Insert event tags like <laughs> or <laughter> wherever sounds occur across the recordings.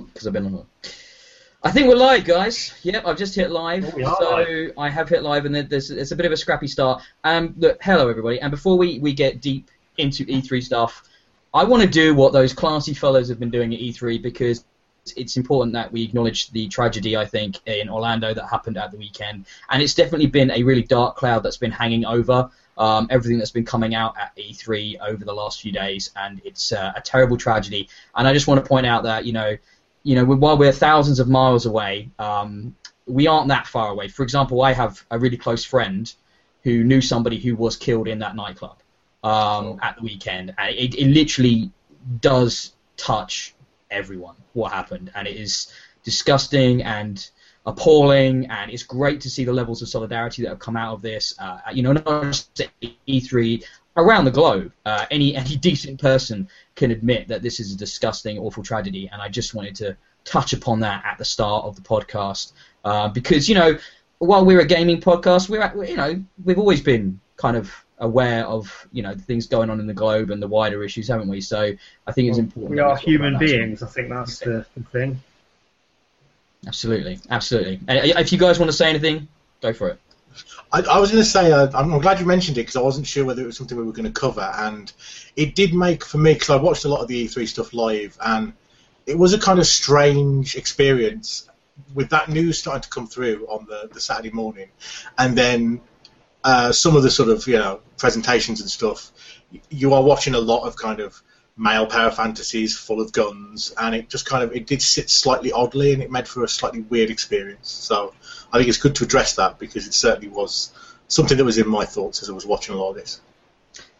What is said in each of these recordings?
because I've been on. I think we're live, guys. Yep, I've just hit live. Oh, so live. I have hit live, and there's it's a bit of a scrappy start. Um, look, hello everybody. And before we, we get deep into E3 stuff, I want to do what those classy fellows have been doing at E3 because it's important that we acknowledge the tragedy I think in Orlando that happened at the weekend, and it's definitely been a really dark cloud that's been hanging over um, everything that's been coming out at E3 over the last few days, and it's uh, a terrible tragedy. And I just want to point out that you know, you know, while we're thousands of miles away, um, we aren't that far away. For example, I have a really close friend who knew somebody who was killed in that nightclub um, at the weekend, and it, it literally does touch everyone what happened, and it is disgusting and appalling, and it's great to see the levels of solidarity that have come out of this. Uh, you know, not just at E3 around the globe. Uh, any <laughs> any decent person can admit that this is a disgusting, awful tragedy, and I just wanted to touch upon that at the start of the podcast uh, because you know, while we're a gaming podcast, we're, at- you know we've always been kind of aware of you know the things going on in the globe and the wider issues, haven't we? So I think it's important. We are human that as well. beings. I think that's the, the thing. Absolutely, absolutely. And if you guys want to say anything, go for it. I, I was going to say, uh, I'm, glad you mentioned it because I wasn't sure whether it was something we were going to cover, and it did make for me because I watched a lot of the E3 stuff live, and it was a kind of strange experience with that news starting to come through on the, the Saturday morning, and then uh, some of the sort of you know presentations and stuff. You are watching a lot of kind of male power fantasies full of guns, and it just kind of it did sit slightly oddly, and it made for a slightly weird experience. So I think it's good to address that because it certainly was something that was in my thoughts as I was watching a lot of this.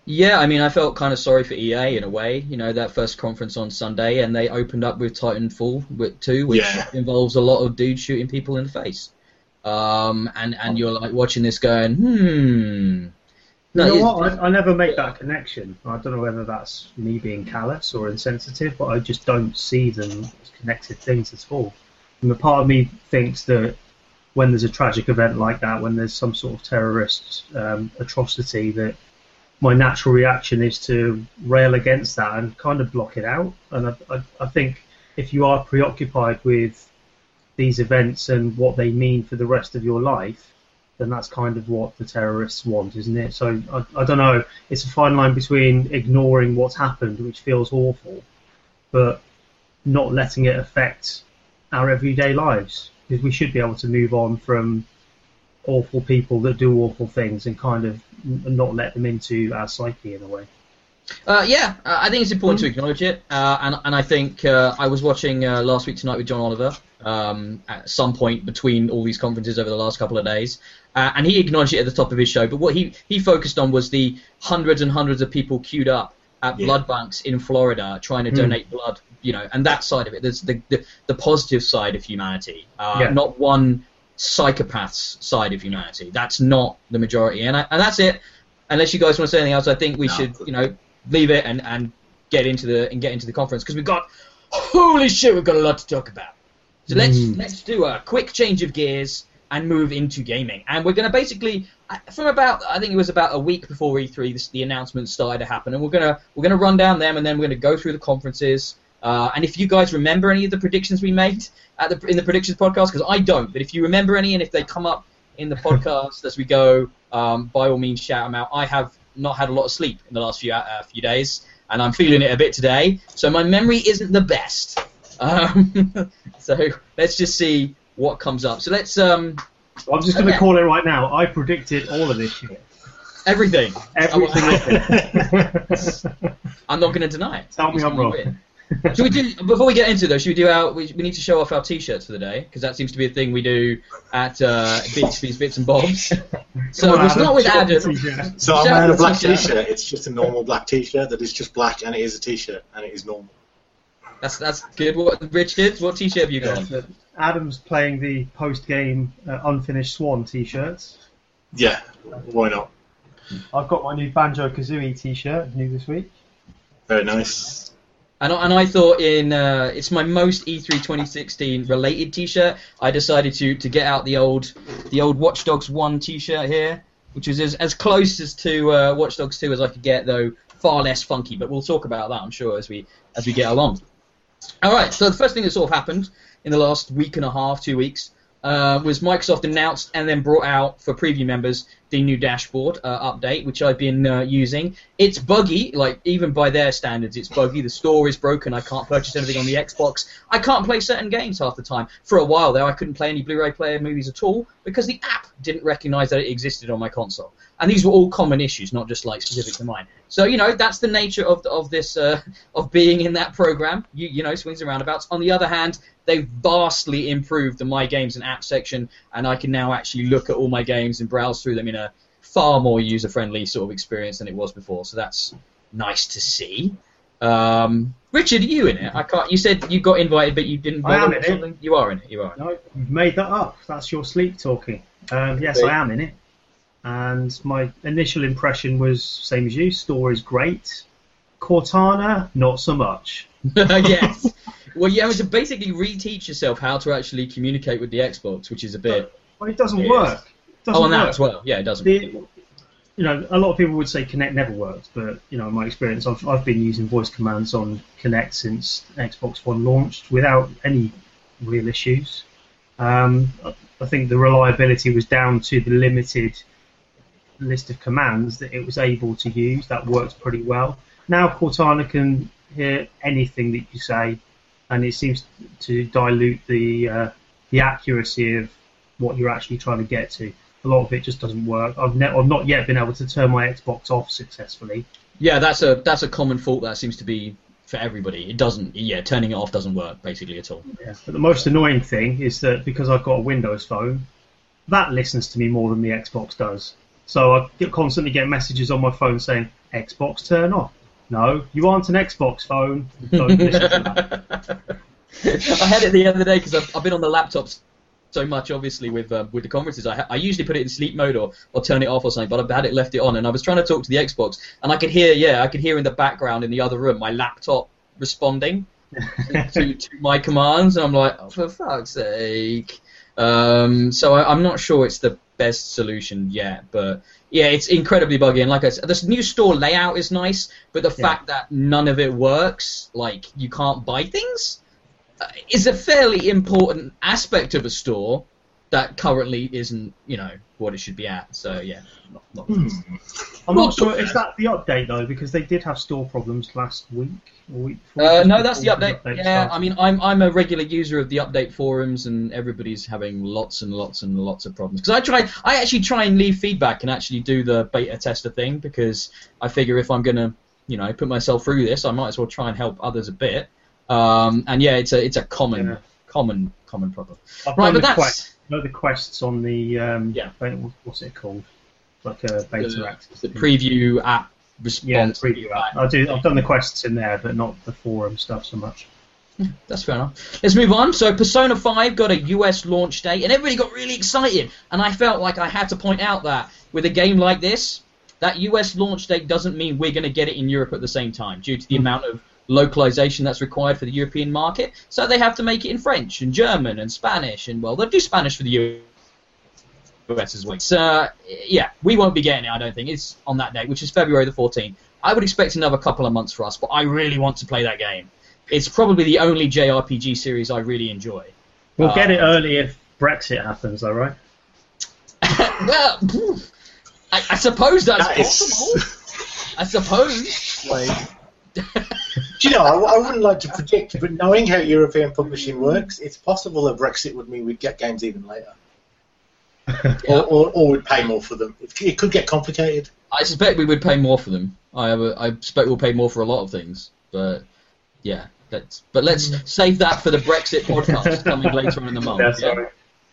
Yeah, I mean, I felt kind of sorry for EA in a way. You know, that first conference on Sunday, and they opened up with Titanfall with two, which Yeah. involves a lot of dudes shooting people in the face. Um, and and you're like watching this, going, hmm. No, you know what? I, I never make that connection. I don't know whether that's me being callous or insensitive, but I just don't see them as connected things at all. And a part of me thinks that when there's a tragic event like that, when there's some sort of terrorist um, atrocity, that my natural reaction is to rail against that and kind of block it out. And I, I, I think if you are preoccupied with these events and what they mean for the rest of your life, then that's kind of what the terrorists want, isn't it? So I, I don't know. It's a fine line between ignoring what's happened, which feels awful, but not letting it affect our everyday lives. Because we should be able to move on from awful people that do awful things and kind of not let them into our psyche in a way. Uh, yeah, uh, I think it's important to acknowledge it, uh, and and I think uh, I was watching uh, last week tonight with John Oliver um, at some point between all these conferences over the last couple of days, uh, and he acknowledged it at the top of his show. But what he he focused on was the hundreds and hundreds of people queued up at Yeah. blood banks in Florida trying to donate blood, you know, and that side of it. There's the the, the positive side of humanity, uh, Yeah. not one psychopath's side of humanity. That's not the majority, and I, and that's it. Unless you guys want to say anything else, I think we No. should, you know, leave it and, and get into the and get into the conference because we've got holy shit, we've got a lot to talk about. So let's Mm. let's do a quick change of gears and move into gaming. And we're going to basically from about I think it was about a week before E3 this, the announcements started to happen, and we're gonna we're gonna run down them and then we're gonna go through the conferences. Uh, and if you guys remember any of the predictions we made at the in the predictions podcast, because I don't, but if you remember any and if they come up in the <laughs> podcast as we go, um, by all means shout them out. I have not had a lot of sleep in the last few uh, few days, and I'm feeling it a bit today, so my memory isn't the best. Um, <laughs> so let's just see what comes up. So let's um, I'm just going to Okay. call it right now. I predicted all of this shit. everything. Every single thing. <laughs> I'm not going to deny it. Tell me I'm wrong. Should we do before we get into it, though? Should we do our? We, we need to show off our T-shirts for the day because that seems to be a thing we do at uh, Bixby's Bits and Bobs. <laughs> So Come on, we'll start with show off the Adam. So I'm wearing a black t-shirt. t-shirt. It's just a normal black t-shirt that is just black, and it is a t-shirt, and it is normal. That's that's good. What Richard? What T-shirt have you got? on? Adam's playing the post-game uh, unfinished Swan t-shirts. Yeah, why not? I've got my new Banjo Kazooie t-shirt, new this week. Very nice. And I, and I thought in uh, it's my most E3 2016 related T-shirt. I decided to to get out the old the old Watch Dogs One T-shirt here, which is as, as close as to uh, Watch Dogs 2 as I could get, though far less funky. But we'll talk about that, I'm sure, as we as we get along. All right. So the first thing that sort of happened in the last week and a half, two weeks, uh, was Microsoft announced and then brought out for preview members the new dashboard uh, update, which I've been uh, using. It's buggy, like even by their standards, it's buggy. The store is broken. I can't purchase anything on the Xbox. I can't play certain games half the time. For a while there, I couldn't play any Blu-ray player movies at all because the app didn't recognize that it existed on my console. And these were all common issues, not just like specific to mine. So you know that's the nature of of this uh, of being in that program. You you know swings and roundabouts. On the other hand, they've vastly improved the My Games and Apps section, and I can now actually look at all my games and browse through them in a far more user-friendly sort of experience than it was before. So that's nice to see. Um, Richard, are you in it? I can't. You said you got invited, but you didn't. I am in or it. You are in it. You are. In it. No, you've made that up. That's your sleep talking. Um, yes, I am in it. And my initial impression was same as you. Store is great. Cortana, not so much. <laughs> yes. <laughs> Well, you have to basically reteach yourself how to actually communicate with the Xbox, which is a bit. Well, it doesn't Yes. work. It doesn't Oh, and that as well. Yeah, it doesn't. The, you know, a lot of people would say Kinect never worked, but you know, in my experience, I've, I've been using voice commands on Kinect since Xbox One launched without any real issues. Um, I think the reliability was down to the limited list of commands that it was able to use. That worked pretty well. Now Cortana can hear anything that you say, and it seems to dilute the uh, the accuracy of what you're actually trying to get to. A lot of it just doesn't work. I've, ne- I've not yet been able to turn my Xbox off successfully. Yeah, that's a that's a common fault that seems to be for everybody. It doesn't. Yeah, turning it off doesn't work basically at all. Yeah. But the most annoying thing is that because I've got a Windows phone, that listens to me more than the Xbox does. So I get, constantly get messages on my phone saying, Xbox turn off. No, you aren't an Xbox phone. Don't listen to that. <laughs> I had it the other day because I've, I've been on the laptops so much, obviously, with uh, with the conferences. I, ha- I usually put it in sleep mode or, or turn it off or something, but I've had it left it on, and I was trying to talk to the Xbox, and I could hear, yeah, I could hear in the background in the other room my laptop responding <laughs> to, to my commands, and I'm like, oh, for fuck's sake. Um, so I, I'm not sure it's the best solution yet, but yeah, it's incredibly buggy. And like I said, this new store layout is nice, but the Yeah. fact that none of it works, like you can't buy things, uh, is a fairly important aspect of a store that currently isn't, you know, what it should be at. So yeah, not, not Hmm. I'm not sure. Is that the update though? Because they did have store problems last week or week before. Uh, no, that's the before update. Yeah, started. I mean, I'm I'm a regular user of the update forums, and everybody's having lots and lots and lots of problems. Because I try, I actually try and leave feedback and actually do the beta tester thing because I figure if I'm gonna, you know, put myself through this, I might as well try and help others a bit. Um, and yeah, it's a it's a common Yeah. common common problem. I've Right, but that's quest. Know the quests on the um, Yeah. what's it called? Like a beta the, access. the preview app response. Yeah, the preview app. I do. I've done the quests in there, but not the forum stuff so much. That's fair enough. Let's move on. So Persona 5 got a US launch date, and everybody got really excited. And I felt like I had to point out that with a game like this, that US launch date doesn't mean we're going to get it in Europe at the same time, due to the Mm. amount of localization that's required for the European market. So they have to make it in French and German and Spanish, and well, they'll do Spanish for the US as well. So yeah, we won't be getting it. I don't think it's on that date, which is February the 14th. I would expect another couple of months for us, but I really want to play that game. It's probably the only JRPG series I really enjoy. We'll Uh, get it early if Brexit happens, though, right? <laughs> well, I, I suppose that's That is- possible. I suppose. <laughs> Like, Do you know, I, I wouldn't like to predict, but knowing how European publishing works, it's possible that Brexit would mean we'd get games even later. <laughs> Or, or, or we'd pay more for them. It, it could get complicated. I suspect we would pay more for them. I have a, I suspect we'll pay more for a lot of things. But yeah, let's but let's save that for the Brexit podcast coming later on in the month. Yeah, yeah? sorry.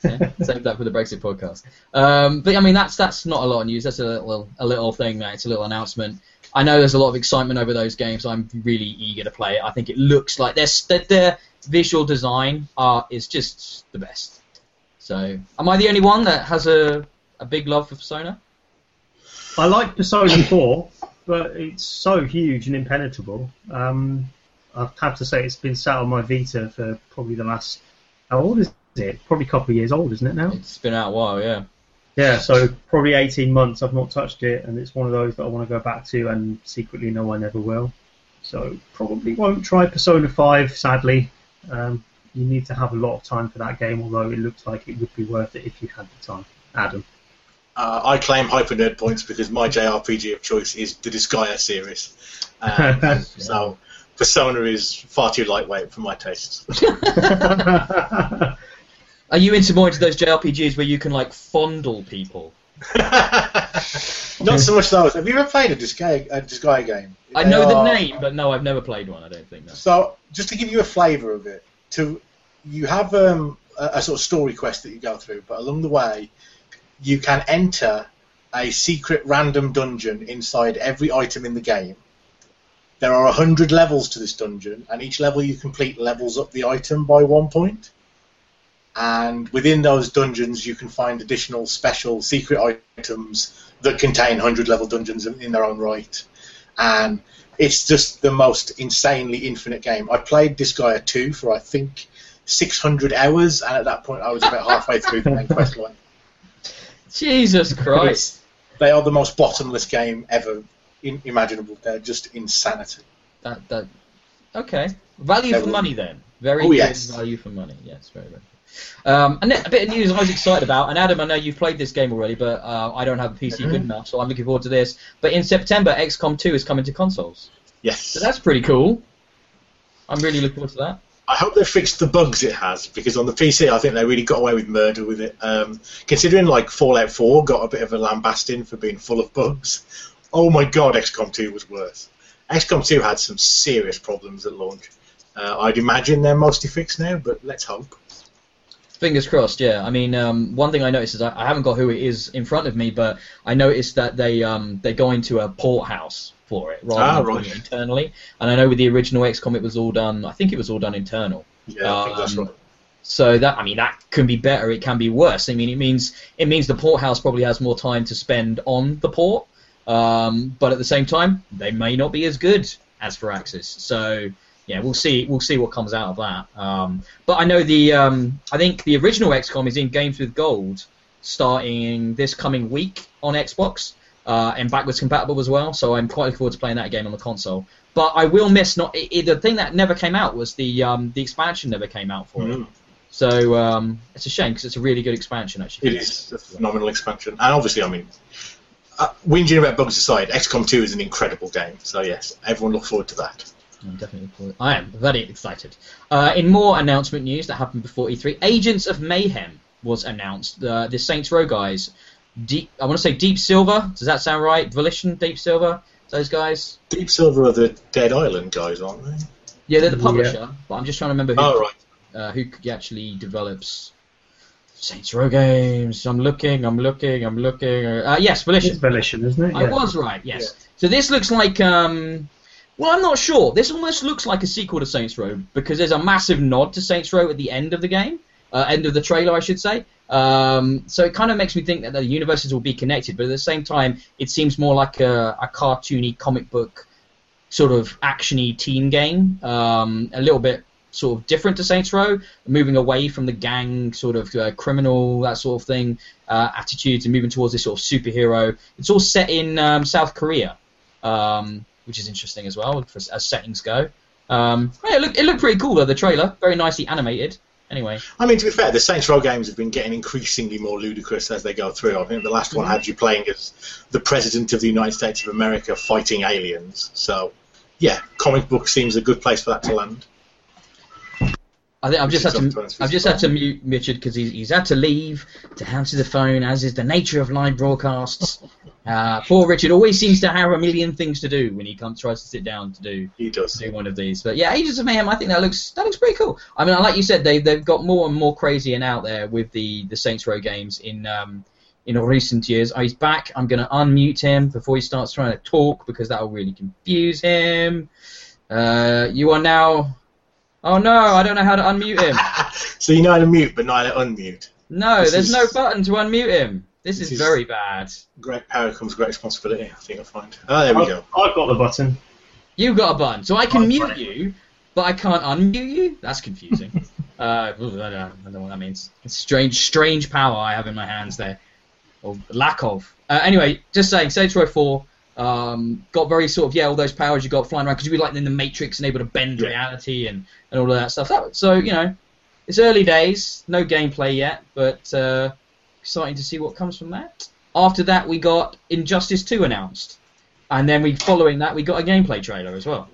yeah, save that for the Brexit podcast. Um, but I mean, that's that's not a lot of news. That's a little a little thing. Mate. It's a little announcement. I know there's a lot of excitement over those games. I'm really eager to play it. I think it looks like their their, their visual design are is just the best. So, am I the only one that has a a big love for Persona? I like Persona 4, but it's so huge and impenetrable. Um, I have to say it's been sat on my Vita for probably the last. How old is it? Probably a couple of years old, isn't it now? It's been out a while, yeah. Yeah, so probably 18 months I've not touched it, and it's one of those that I want to go back to, and secretly know I never will. So probably won't try Persona 5, sadly. Um, you need to have a lot of time for that game, although it looks like it would be worth it if you had the time. Adam. Uh, I claim hyper nerd points because my JRPG of choice is the Disgaea series. Um, <laughs> so Persona is far too lightweight for my tastes. <laughs> <laughs> Are you into more into those JRPGs where you can like fondle people? <laughs> Not so much those. Have you ever played a Disgaea, a Disgaea game? I They know the are- name, but no, I've never played one. I don't think. No. So, just to give you a flavour of it, to you have um, a, a sort of story quest that you go through, but along the way, you can enter a secret random dungeon inside every item in the game. There are a hundred levels to this dungeon, and each level you complete levels up the item by one point. And within those dungeons, you can find additional special secret items that contain hundred level dungeons in in their own right. And it's just the most insanely infinite game. I played Disgaea 2 for I think 600 hours, and at that point I was about <laughs> halfway through the main quest line. Jesus Christ! They are the most bottomless game ever in, imaginable. They're just insanity. that that okay. Value They for will- money then. Very Oh, good yes. value for money. Yes, very very. Um, and a bit of news I was excited about, and Adam, I know you've played this game already, but uh, I don't have a PC good Mhm. enough, so I'm looking forward to this. But in September, XCOM 2 is coming to consoles, Yes. so that's pretty cool. I'm really looking forward to that. I hope they fixed the bugs it has because on the PC I think they really got away with murder with it. Um, considering like Fallout 4 got a bit of a lambasting for being full of bugs. Oh my god, XCOM 2 was worse. XCOM 2 had some serious problems at launch. Uh, I'd imagine they're mostly fixed now, but let's hope. Fingers crossed, yeah. I mean, um, one thing I noticed is I, I haven't got who it is in front of me, but I noticed that they um, they go into a port house for it rather Ah, than doing right. it internally. And I know with the original XCOM, it was all done. I think it was all done internal. Yeah, I think that's Um, right. So that I mean that can be better. It can be worse. I mean it means it means the port house probably has more time to spend on the port, um, but at the same time they may not be as good as Firaxis. So yeah, we'll see. We'll see what comes out of that. Um, but I know the um, I think the original XCOM is in Games with Gold starting this coming week on Xbox uh, and backwards compatible as well. So I'm quite looking forward to playing that game on the console. But I will miss not i i the thing that never came out was the um, the expansion never came out for it. Mm. So um, it's a shame because it's a really good expansion actually. It is a phenomenal expansion, and obviously, I mean, uh, whinging about bugs aside, XCOM 2 is an incredible game. So yes, everyone look forward to that. I'm definitely. looking forward- I am very excited. Uh, in more announcement news that happened before E3, Agents of Mayhem was announced. Uh, the Saints Row guys, Deep. I want to say Deep Silver. Does that sound right? Volition, Deep Silver. Those guys. Deep Silver are the Dead Island guys, aren't they? Yeah, they're the Yeah. publisher. But I'm just trying to remember who Oh right. uh, who actually develops Saints Row games. I'm looking. I'm looking. I'm looking. Uh, yes, Volition. It's Volition, isn't it? I was right, yes. So this looks like, um, well, I'm not sure. This almost looks like a sequel to Saints Row because there's a massive nod to Saints Row at the end of the game, uh, end of the trailer, I should say. Um, so it kind of makes me think that the universes will be connected, but at the same time, it seems more like a, a cartoony comic book sort of actiony teen game, um, a little bit sort of different to Saints Row, moving away from the gang sort of uh, criminal that sort of thing uh, attitudes and moving towards this sort of superhero. It's all set in um, South Korea, um, which is interesting as well for, as settings go. Um, yeah, it, looked, it looked pretty cool though. The trailer, very nicely animated. Anyway, I mean, to be fair, the Saints Row games have been getting increasingly more ludicrous as they go through. I think the last one had you playing as the President of the United States of America fighting aliens. So, yeah, comic book seems a good place for that to land. I think I've just had to I've just had to mute Richard because he's, he's had to leave to answer the phone, as is the nature of live broadcasts. <laughs> Uh, poor Richard always seems to have a million things to do when he comes tries to sit down to do He does. do one of these. But yeah, Agents of Mayhem, I think that looks that looks pretty cool. I mean, like you said, they they've got more and more crazy and out there with the the Saints Row games in um in recent years. Oh, he's back. I'm gonna unmute him before he starts trying to talk because that will really confuse him. Uh, you are now. Oh no, I don't know how to unmute him. <laughs> so you know how to mute, but not how to unmute. No, This there's is- no button to unmute him. This, This is, is- very bad. Great power comes great responsibility. I think I find. Oh, there we I've, go. I've got the button. You got a button, so I can Oh, mute right. you, but I can't unmute you. That's confusing. <laughs> uh, I don't, know, I don't know what that means. It's strange, strange power I have in my hands there, or lack of. Uh, anyway, just saying, Saints Row 4 Um, got very sort of yeah, all those powers you got flying around because you were like in the Matrix and able to bend Yeah. reality and, and all of that stuff. That, so you know, it's early days, no gameplay yet, but uh, exciting to see what comes from that. After that, we got Injustice 2 announced, and then we following that we got a gameplay trailer as well.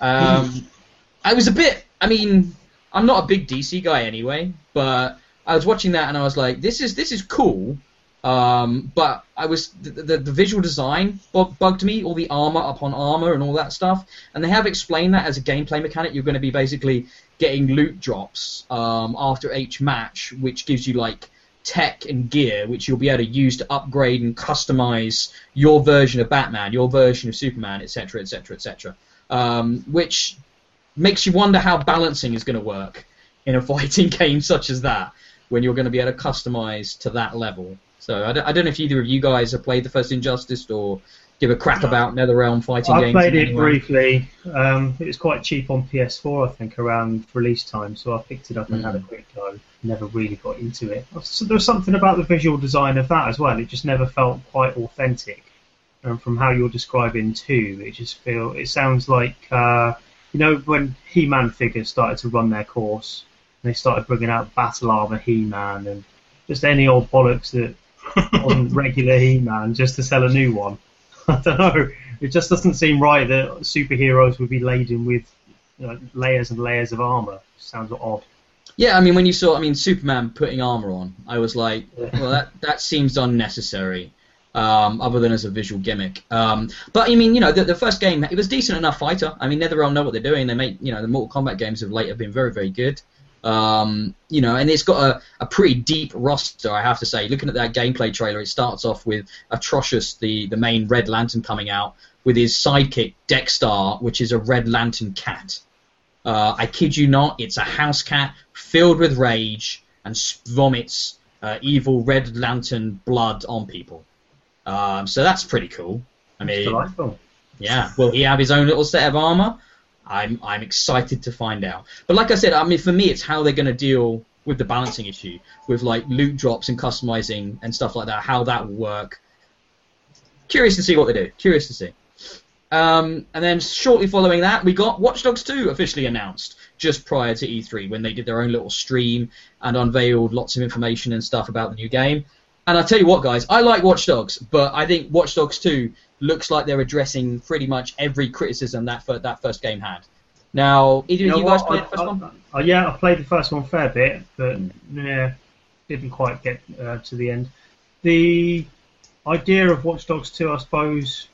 Um, <laughs> I was a bit. I mean, I'm not a big DC guy anyway, but I was watching that and I was like, this is this is cool. Um, but I was the, the, the visual design bu- bugged me, all the armor upon armor and all that stuff. And they have explained that as a gameplay mechanic, you're going to be basically getting loot drops um, after each match, which gives you like tech and gear, which you'll be able to use to upgrade and customize your version of Batman, your version of Superman, etc., etc., etc. Which makes you wonder how balancing is going to work in a <laughs> fighting game such as that when you're going to be able to customize to that level. So I don't, I don't know if either of you guys have played the first Injustice or give a crap about NetherRealm fighting I games. played it briefly. Um, it was quite cheap on PS4, I think, around release time, so I picked it up and had a quick go. Never really got into it. So there was something about the visual design of that as well. It just never felt quite authentic. And from how you're describing two, it just feel it sounds like uh, you know when He-Man figures started to run their course, and they started bringing out battle armor He-Man and just any old bollocks that <laughs> wasn't regular He-Man just to sell a new one. <laughs> I don't know. It just doesn't seem right that superheroes would be laden with you know, layers and layers of armor. Sounds odd. Yeah, I mean, when you saw, I mean, Superman putting armor on, I was like, Yeah. well, that that seems unnecessary, um, other than as a visual gimmick. Um, but I mean, you know, the, the first game, it was decent enough fighter. I mean, NetherRealm know what they're doing. They make, you know, the Mortal Kombat games of late have been very, very good. Um, you know, and it's got a, a pretty deep roster, I have to say. Looking at that gameplay trailer, it starts off with Atrocitus, the, the main Red Lantern, coming out with his sidekick Dex-Starr, which is a Red Lantern cat. Uh, I kid you not, it's a house cat filled with rage and vomits uh, evil Red Lantern blood on people. Um, so that's pretty cool. I mean, delightful. yeah. Will he have his own little set of armor? I'm I'm excited to find out. But like I said, I mean, for me, it's how they're going to deal with the balancing issue with like loot drops and customizing and stuff like that. How that will work. Curious to see what they do. Curious to see. Um, and then shortly following that, we got Watch Dogs 2 officially announced just prior to E3 when they did their own little stream and unveiled lots of information and stuff about the new game. And I'll tell you what, guys, I like Watch Dogs, but I think Watch Dogs 2 looks like they're addressing pretty much every criticism that that first game had. Now, either of know you guys played the first I- one? I- yeah, I played the first one a fair bit, but yeah, didn't quite get uh, to the end. The idea of Watch Dogs 2, I suppose,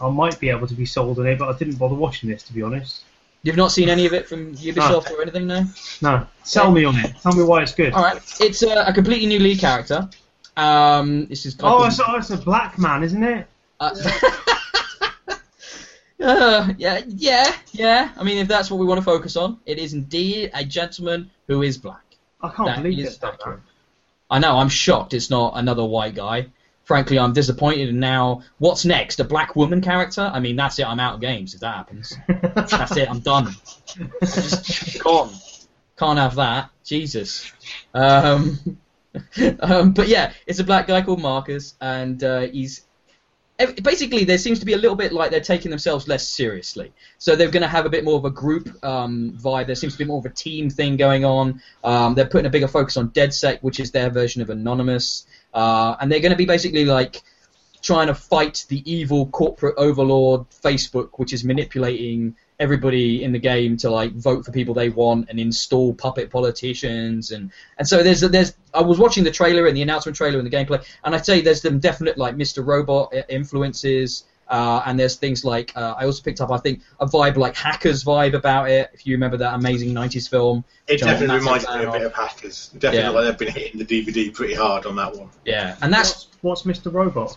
I might be able to be sold on it, but I didn't bother watching this, to be honest. You've not seen any of it from Ubisoft or anything, no? No, sell me on it. Tell me why it's good. All right, it's a, a completely new lead character. Um, this is Oh, it's, oh, it's a black man, isn't it? Uh, <laughs> uh, yeah, yeah, yeah. I mean, if that's what we want to focus on, it is indeed a gentleman who is black. I can't That believe is it. accurate. I know. I'm shocked. It's not another white guy. Frankly, I'm disappointed. And now, what's next? A black woman character? I mean, that's it. I'm out of games if that happens. <laughs> That's it. I'm done. Just gone. Can't have that. Jesus. Um, <laughs> um, but yeah, it's a black guy called Marcus, and uh, he's ev- basically there seems to be a little bit like they're taking themselves less seriously. So they're going to have a bit more of a group um, vibe. There seems to be more of a team thing going on. Um, they're putting a bigger focus on DeadSec, which is their version of Anonymous, uh, and they're going to be basically like trying to fight the evil corporate overlord Facebook, which is manipulating everybody in the game to like vote for people they want and install puppet politicians and and so there's there's I was watching the trailer and the announcement trailer and the gameplay and I'd say there's some definite like Mr. Robot influences uh, and there's things like uh, I also picked up I think a vibe like Hackers vibe about it if you remember that amazing 90s film It John definitely reminds me a bit of- of Hackers. Definitely Yeah. like they've been hitting the DVD pretty hard on that one. yeah and that's what's, what's Mr. Robot?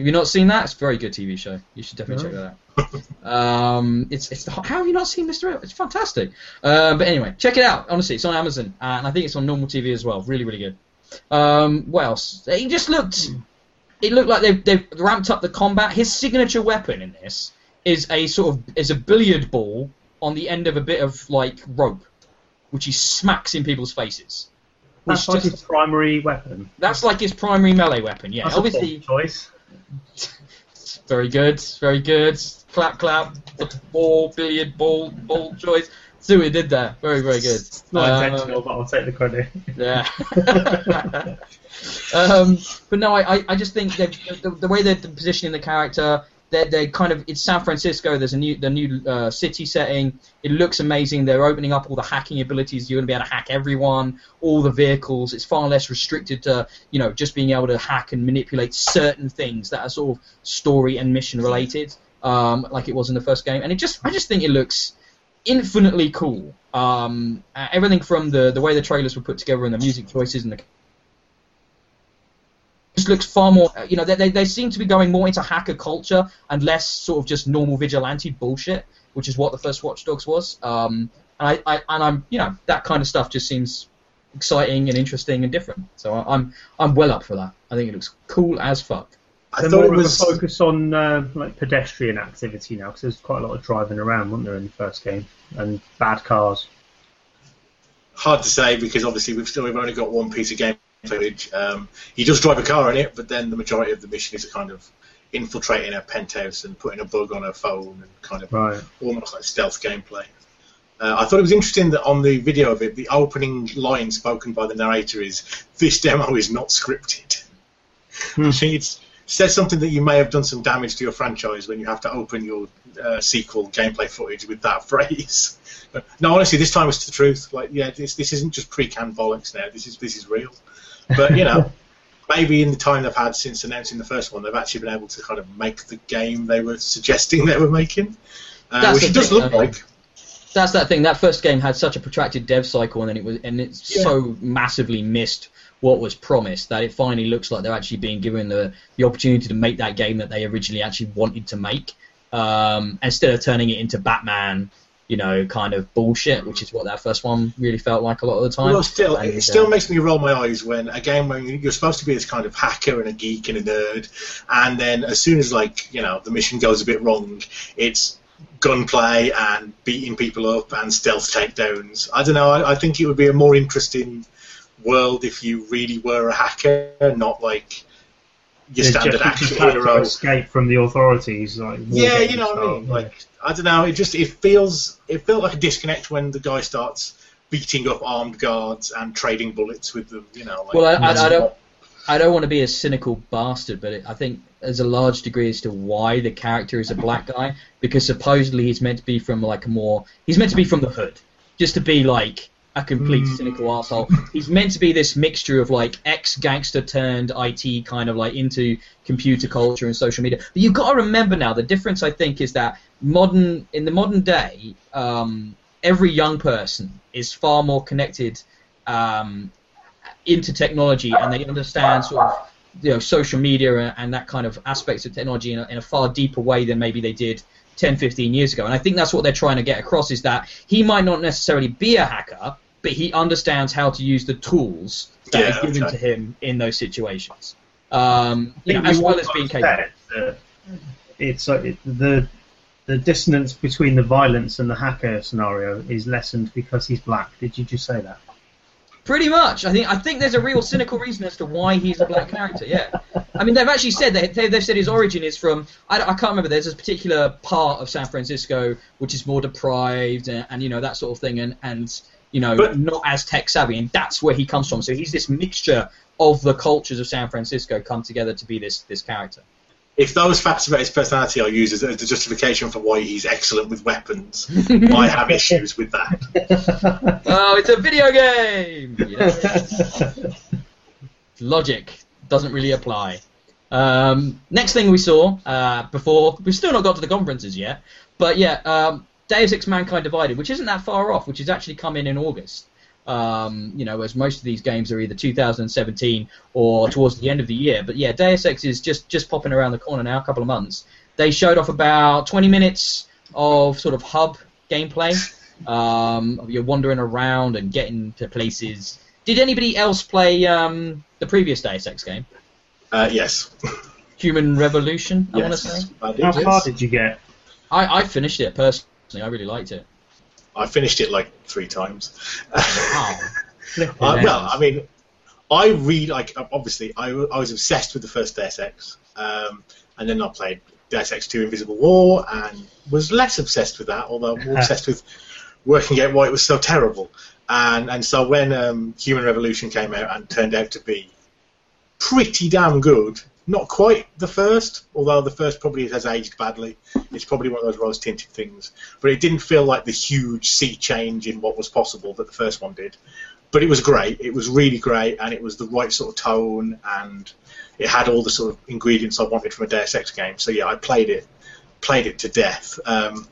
Have you not seen that? It's a very good TV show. You should definitely check that out. um, it's it's how have you not seen Mr. Robot? It's fantastic. Um, but anyway, check it out. Honestly, it's on Amazon, uh, and I think it's on normal TV as well. Really, really good. Um, what else? It just looked. It looked like they've, they've ramped up the combat. His signature weapon in this is a sort of is a billiard ball on the end of a bit of like rope, which he smacks in people's faces. That's like just- his primary weapon. that's like his primary melee weapon. Yeah, That's obviously choice. Very good. Very good. Clap, clap. Ball, billiard ball, ball choice. See what he did there. Very, very good. Not Um, intentional, but I'll take the credit. Yeah. <laughs> um, but no, I, I- just think the, the way they're positioning the character, they're, they're kind of it's San Francisco. There's a new the new uh, city setting. It looks amazing. They're opening up all the hacking abilities. You're going to be able to hack everyone, all the vehicles. It's far less restricted to you know just being able to hack and manipulate certain things that are sort of story and mission related, um, like it was in the first game. And it just I just think it looks infinitely cool. Um, uh, everything from the the way the trailers were put together and the music choices and the just looks far more. uh, You know, they, they they seem to be going more into hacker culture and less sort of just normal vigilante bullshit, which is what the first Watch Dogs was. Um, and I, I and I'm you know that kind of stuff just seems exciting and interesting and different. So I, I'm I'm well up for that. I think it looks cool as fuck. I They're thought more it of was. a focus on uh, like pedestrian activity now, because there's quite a lot of driving around, wasn't there, in the first game, and bad cars. hard to say because obviously we've still we've only got one piece of game footage. Um, he does drive a car in it, but then the majority of the mission is kind of infiltrating a penthouse and putting a bug on a phone and kind of Right. almost like stealth gameplay. Uh, I thought it was interesting that on the video of it, the opening line spoken by the narrator is, "This demo is not scripted." Hmm. <laughs> It says something that you may have done some damage to your franchise when you have to open your uh, sequel gameplay footage with that <laughs> phrase. But, no, honestly, this time it's the truth. Like, yeah, this this isn't just pre-canned bollocks now. This is this is real. But you know, maybe in the time they've had since announcing the first one, they've actually been able to kind of make the game they were suggesting they were making, uh, That's which it does look mean. like. That's that thing. That first game had such a protracted dev cycle, and then it was, and it's Yeah. so massively missed what was promised that it finally looks like they're actually being given the the opportunity to make that game that they originally actually wanted to make, um, instead of turning it into Batman, you know, kind of bullshit, which is what that first one really felt like a lot of the time. Well, still, And, it still uh, makes me roll my eyes when a game where you're supposed to be this kind of hacker and a geek and a nerd, and then as soon as like you know the mission goes a bit wrong, it's gunplay and beating people up and stealth takedowns. I don't know. I, I think it would be a more interesting world if you really were a hacker, not like your It's standard just, action to hero. escape from the authorities. Like, Yeah, you know what I style, mean. Like I don't know. It just it feels it felt like a disconnect when the guy starts beating up armed guards and trading bullets with them. You know. Like, Well, I, I, I don't. I don't want to be a cynical bastard, but it, I think there's a large degree as to why the character is a black guy because supposedly he's meant to be from like a more he's meant to be from the hood, just to be like a complete Mm. cynical asshole. He's meant to be this mixture of like ex gangster turned IT kind of like into computer culture and social media. But you've got to remember now the difference I think is that modern in the modern day, um, every young person is far more connected. Um, into technology and they understand sort of you know social media and, and that kind of aspects of technology in a, in a far deeper way than maybe they did 10 15 years ago and i think that's what they're trying to get across is that he might not necessarily be a hacker but he understands how to use the tools that Yeah, are given okay. to him in those situations um, you know, as well as being capable said that It's uh, it, the the dissonance between the violence and the hacker scenario is lessened because he's black. Did you just say that? Pretty much. I think I think there's a real cynical reason as to why he's a black character. Yeah. I mean, they've actually said that they, they've said his origin is from. I, I can't remember. There's this particular part of San Francisco which is more deprived and, and you know that sort of thing, and and you know But- not as tech savvy, and that's where he comes from. So he's this mixture of the cultures of San Francisco come together to be this this character. If those facts about his personality are used as, as the justification for why he's excellent with weapons, <laughs> I have issues with that. oh, it's a video game. Yes. logic doesn't really apply. Um, next thing we saw uh, before we've still not got to the conferences yet, but yeah, um, Deus Ex: Mankind Divided, which isn't that far off, which is actually coming in August. Um, you know, as most of these games are either 2017 or towards the end of the year. But yeah, Deus Ex is just just popping around the corner now, a couple of months. They showed off about 20 minutes of sort of hub gameplay. Um, you're wandering around and getting to places. Did anybody else play um, the previous Deus Ex game? Uh, yes. Human Revolution, I want to yes. say. I, How far did you get? I, I finished it personally. I really liked it. I finished it like three times. Wow. <laughs> Uh, well, I mean, I read like. Obviously, I, I was obsessed with the first Deus Ex, um, and then I played Deus Ex 2 Invisible War and was less obsessed with that, although more <laughs> obsessed with working out why it was so terrible. And and so when um, Human Revolution came out and turned out to be pretty damn good, not quite the first, although the first probably has aged badly. It's probably one of those rose tinted things, but it didn't feel like the huge sea change in what was possible that the first one did. But it was great. It was really great, and it was the right sort of tone, and it had all the sort of ingredients I wanted from a Deus Ex game. So yeah, I played it, played it to death. Um,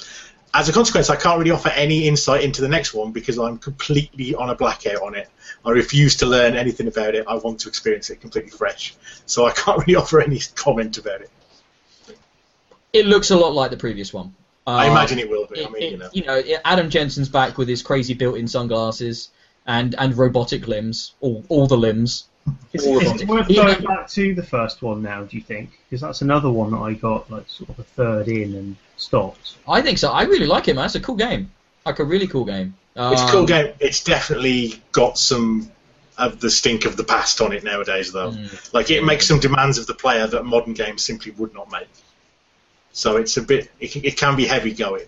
as a consequence, I can't really offer any insight into the next one because I'm completely on a blackout on it. I refuse to learn anything about it. I want to experience it completely fresh. So I can't <laughs> really offer any comment about it. It looks a lot like the previous one. I Uh, imagine it will be. I mean, it- you know. you know, Adam Jensen's back with his crazy built-in sunglasses and, and robotic limbs, all all the limbs. Is, All is of it it. worth going back to the first one now? Do you think? Because that's another one that I got like sort of a third in and stopped. I think so. I really like it, man. It's a cool game. Like a really cool game. It's a cool Um, game. It's definitely got some of the stink of the past on it nowadays, though. Mm. Like it makes some demands of the player that modern games simply would not make. So it's a bit. It, can- it can be heavy going.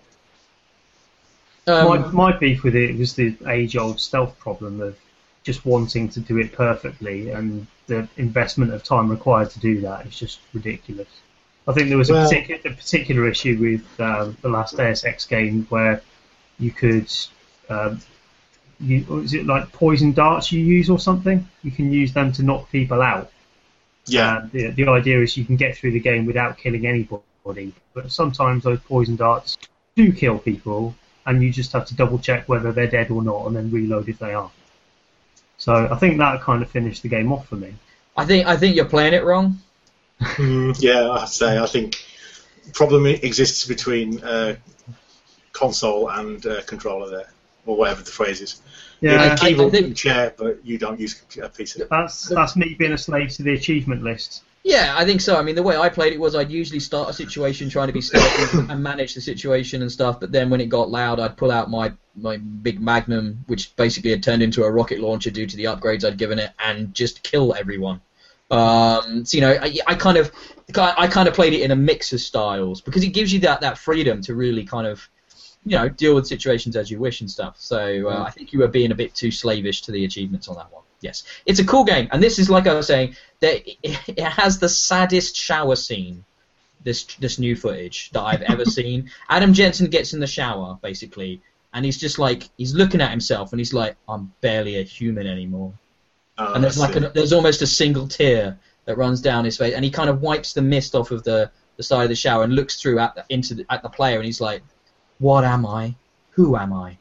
Um, my, my beef with it was the age-old stealth problem of just wanting to do it perfectly, and the investment of time required to do that is just ridiculous. I think there was a, Well- particular, a particular issue with um, the last Deus Ex game where you could, um, you, is it like poison darts you use or something? You can use them to knock people out. Yeah. Uh, the, the idea is you can get through the game without killing anybody, but sometimes those poison darts do kill people, and you just have to double check whether they're dead or not, and then reload if they are. So I think that kind of finished the game off for me. I think I think you're playing it wrong. Mm, <laughs> yeah, I have to say I think problem exists between uh, console and uh, controller there, or whatever the phrase is. Yeah, Yeah, I keyboard think- and chair, but you don't use a PC. that's that's me being a slave to the achievement list. Yeah, I think so. I mean, the way I played it was I'd usually start a situation trying to be stealthy <coughs> and manage the situation and stuff, but then when it got loud, I'd pull out my, my big Magnum, which basically had turned into a rocket launcher due to the upgrades I'd given it, and just kill everyone. Um, so you know, I, I kind of, I kind of played it in a mix of styles because it gives you that, that freedom to really kind of, you know, deal with situations as you wish and stuff. So uh, I think you were being a bit too slavish to the achievements on that one. Yes, it's a cool game, and this is like I was saying, that <laughs> it, has the saddest shower scene. This this new footage that I've ever <laughs> seen. Adam Jensen gets in the shower basically, and he's just like he's looking at himself, and he's like, "I'm barely a human anymore." Oh, and there's like a, there's almost a single tear that runs down his face, and he kind of wipes the mist off of the, the side of the shower and looks through at the, into the, at the player, and he's like, "What am I? Who am I?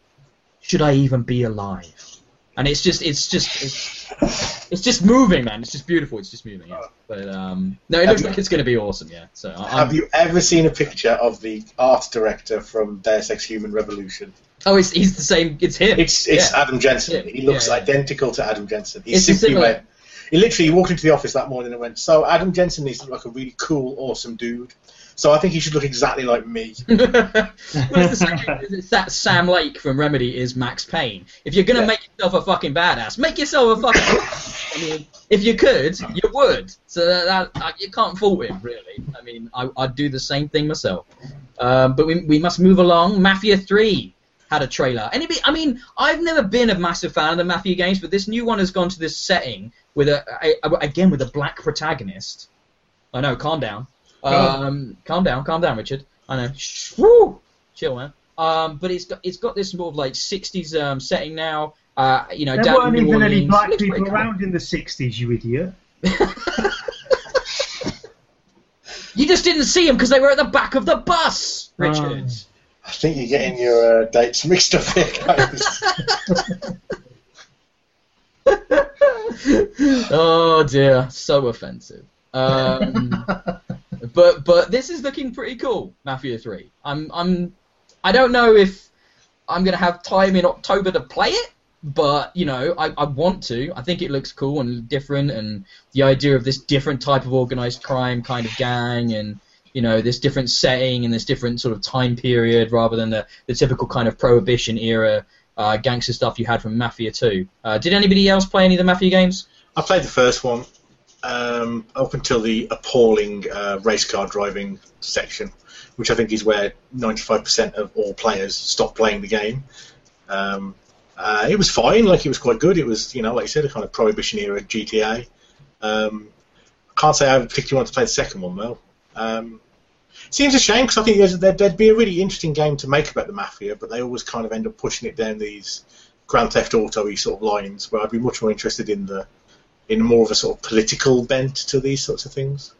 Should I even be alive?" And it's just it's just it's, it's just moving, man. It's just beautiful. It's just moving. Yeah. But um, no, it looks like it's going to be awesome. Yeah. So I- Have you ever seen a picture of the art director from Deus Ex Human Revolution? oh, it's he's the same. It's him. It's it's Yeah. Adam Jensen. Yeah, He looks yeah, yeah. identical to Adam Jensen. He It's simply similar. went. He literally walked into the office that morning and went, "So Adam Jensen needs to look like a really cool, awesome dude. So I think he should look exactly like me." <laughs> well, it's it's that Sam Lake from Remedy is Max Payne. If you're gonna Yeah. make yourself a fucking badass, make yourself a fucking. I mean, if you could, you would. So that, that you can't fault him, really. I mean, I, I'd do the same thing myself. Um, but we, we must move along. Mafia Three had a trailer. Anybody? I mean, I've never been a massive fan of the Mafia games, but this new one has gone to this setting with a, a, a again with a black protagonist. I know. Calm down. Um, calm down, calm down, Richard. I know. Shh, woo, chill, man. Um, but it's got it's got this sort of like '60s um, setting now. Uh, you know, There weren't even any black people pretty cool. around in the '60s, you idiot. <laughs> You just didn't see them because they were at the back of the bus, Richard. Oh. I think you're getting your uh, dates mixed up here, guys. <laughs> oh dear, so offensive. Um, <laughs> but but this is looking pretty cool, Mafia Three. I'm I'm I don't know if I'm gonna have time in October to play it, but you know I, I want to. I think it looks cool and different, and the idea of this different type of organized crime kind of gang, and you know this different setting and this different sort of time period rather than the, the typical kind of prohibition era uh, gangster stuff you had from Mafia 2. Uh, did anybody else play any of the Mafia games? I played the first one. Um, up until the appalling uh, race car driving section, which I think is where 95% of all players stop playing the game. Um, uh, it was fine, like it was quite good. It was, you know, like you said, a kind of prohibition era GTA. Um, can't say I particularly want to play the second one though. Um, seems a shame because I think there'd, there'd be a really interesting game to make about the mafia, but they always kind of end up pushing it down these Grand Theft Auto sort of lines. Where I'd be much more interested in the in more of a sort of political bent to these sorts of things.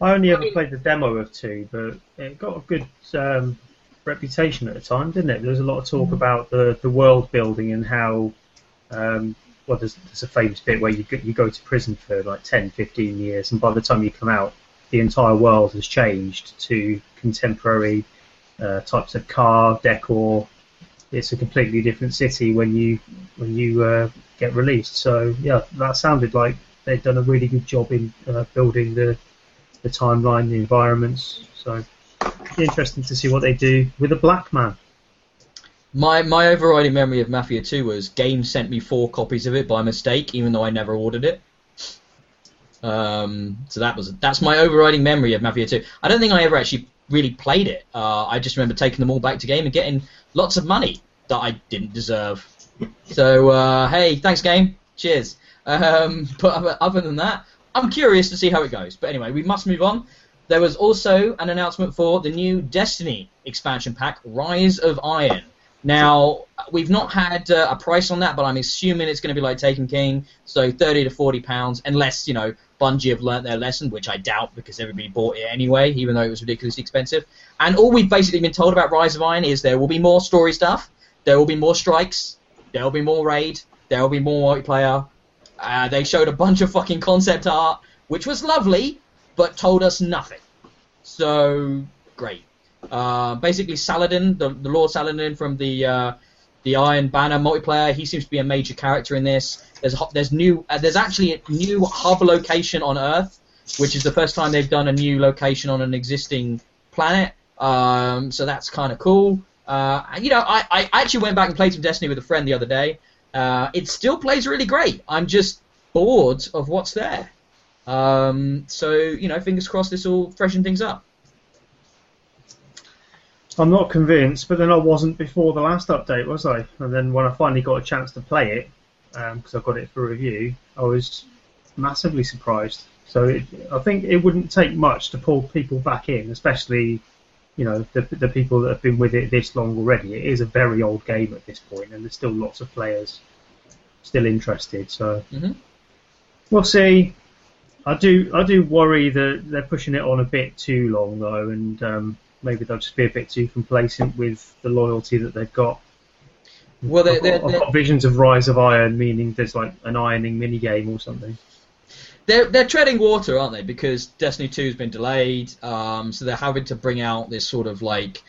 I only ever played the demo of two, but it got a good um, reputation at the time, didn't it? There was a lot of talk about the, the world building and how, um, well, there's, there's a famous bit where you go, you go to prison for like 10, 15 years, and by the time you come out, the entire world has changed to contemporary uh, types of car decor. It's a completely different city when you when you uh, get released. So yeah, that sounded like they've done a really good job in uh, building the the timeline, the environments. So interesting to see what they do with a black man. My my overriding memory of Mafia 2 was Game sent me four copies of it by mistake, even though I never ordered it. Um, so that was that's my overriding memory of Mafia 2. I don't think I ever actually really played it. Uh, I just remember taking them all back to game and getting lots of money that I didn't deserve. So uh, hey, thanks game. Cheers. Um, <laughs> but other than that, I'm curious to see how it goes. But anyway, we must move on. There was also an announcement for the new Destiny expansion pack, Rise of Iron. Now, we've not had uh, a price on that, but I'm assuming it's going to be like Taken King, so 30 to 40 pounds, unless, you know, Bungie have learnt their lesson, which I doubt because everybody bought it anyway, even though it was ridiculously expensive. And all we've basically been told about Rise of Iron is there will be more story stuff, there will be more strikes, there will be more raid, there will be more multiplayer. Uh, they showed a bunch of fucking concept art, which was lovely, but told us nothing. So great. Uh, basically, Saladin, the, the Lord Saladin from the uh, the Iron Banner multiplayer, he seems to be a major character in this. There's there's new uh, there's actually a new hub location on Earth, which is the first time they've done a new location on an existing planet. Um, so that's kind of cool. Uh, you know, I, I actually went back and played some Destiny with a friend the other day. Uh, it still plays really great. I'm just bored of what's there. Um, so you know, fingers crossed this will freshen things up. I'm not convinced, but then I wasn't before the last update, was I? And then when I finally got a chance to play it, because um, I got it for review, I was massively surprised. So it, I think it wouldn't take much to pull people back in, especially you know the, the people that have been with it this long already. It is a very old game at this point, and there's still lots of players still interested. So mm-hmm. we'll see. I do I do worry that they're pushing it on a bit too long though, and um, maybe they'll just be a bit too complacent with the loyalty that they've got. Well, they're, I've, got, they're, I've got visions of Rise of Iron, meaning there's like an ironing mini game or something. They're they're treading water, aren't they? Because Destiny 2 has been delayed, um, so they're having to bring out this sort of like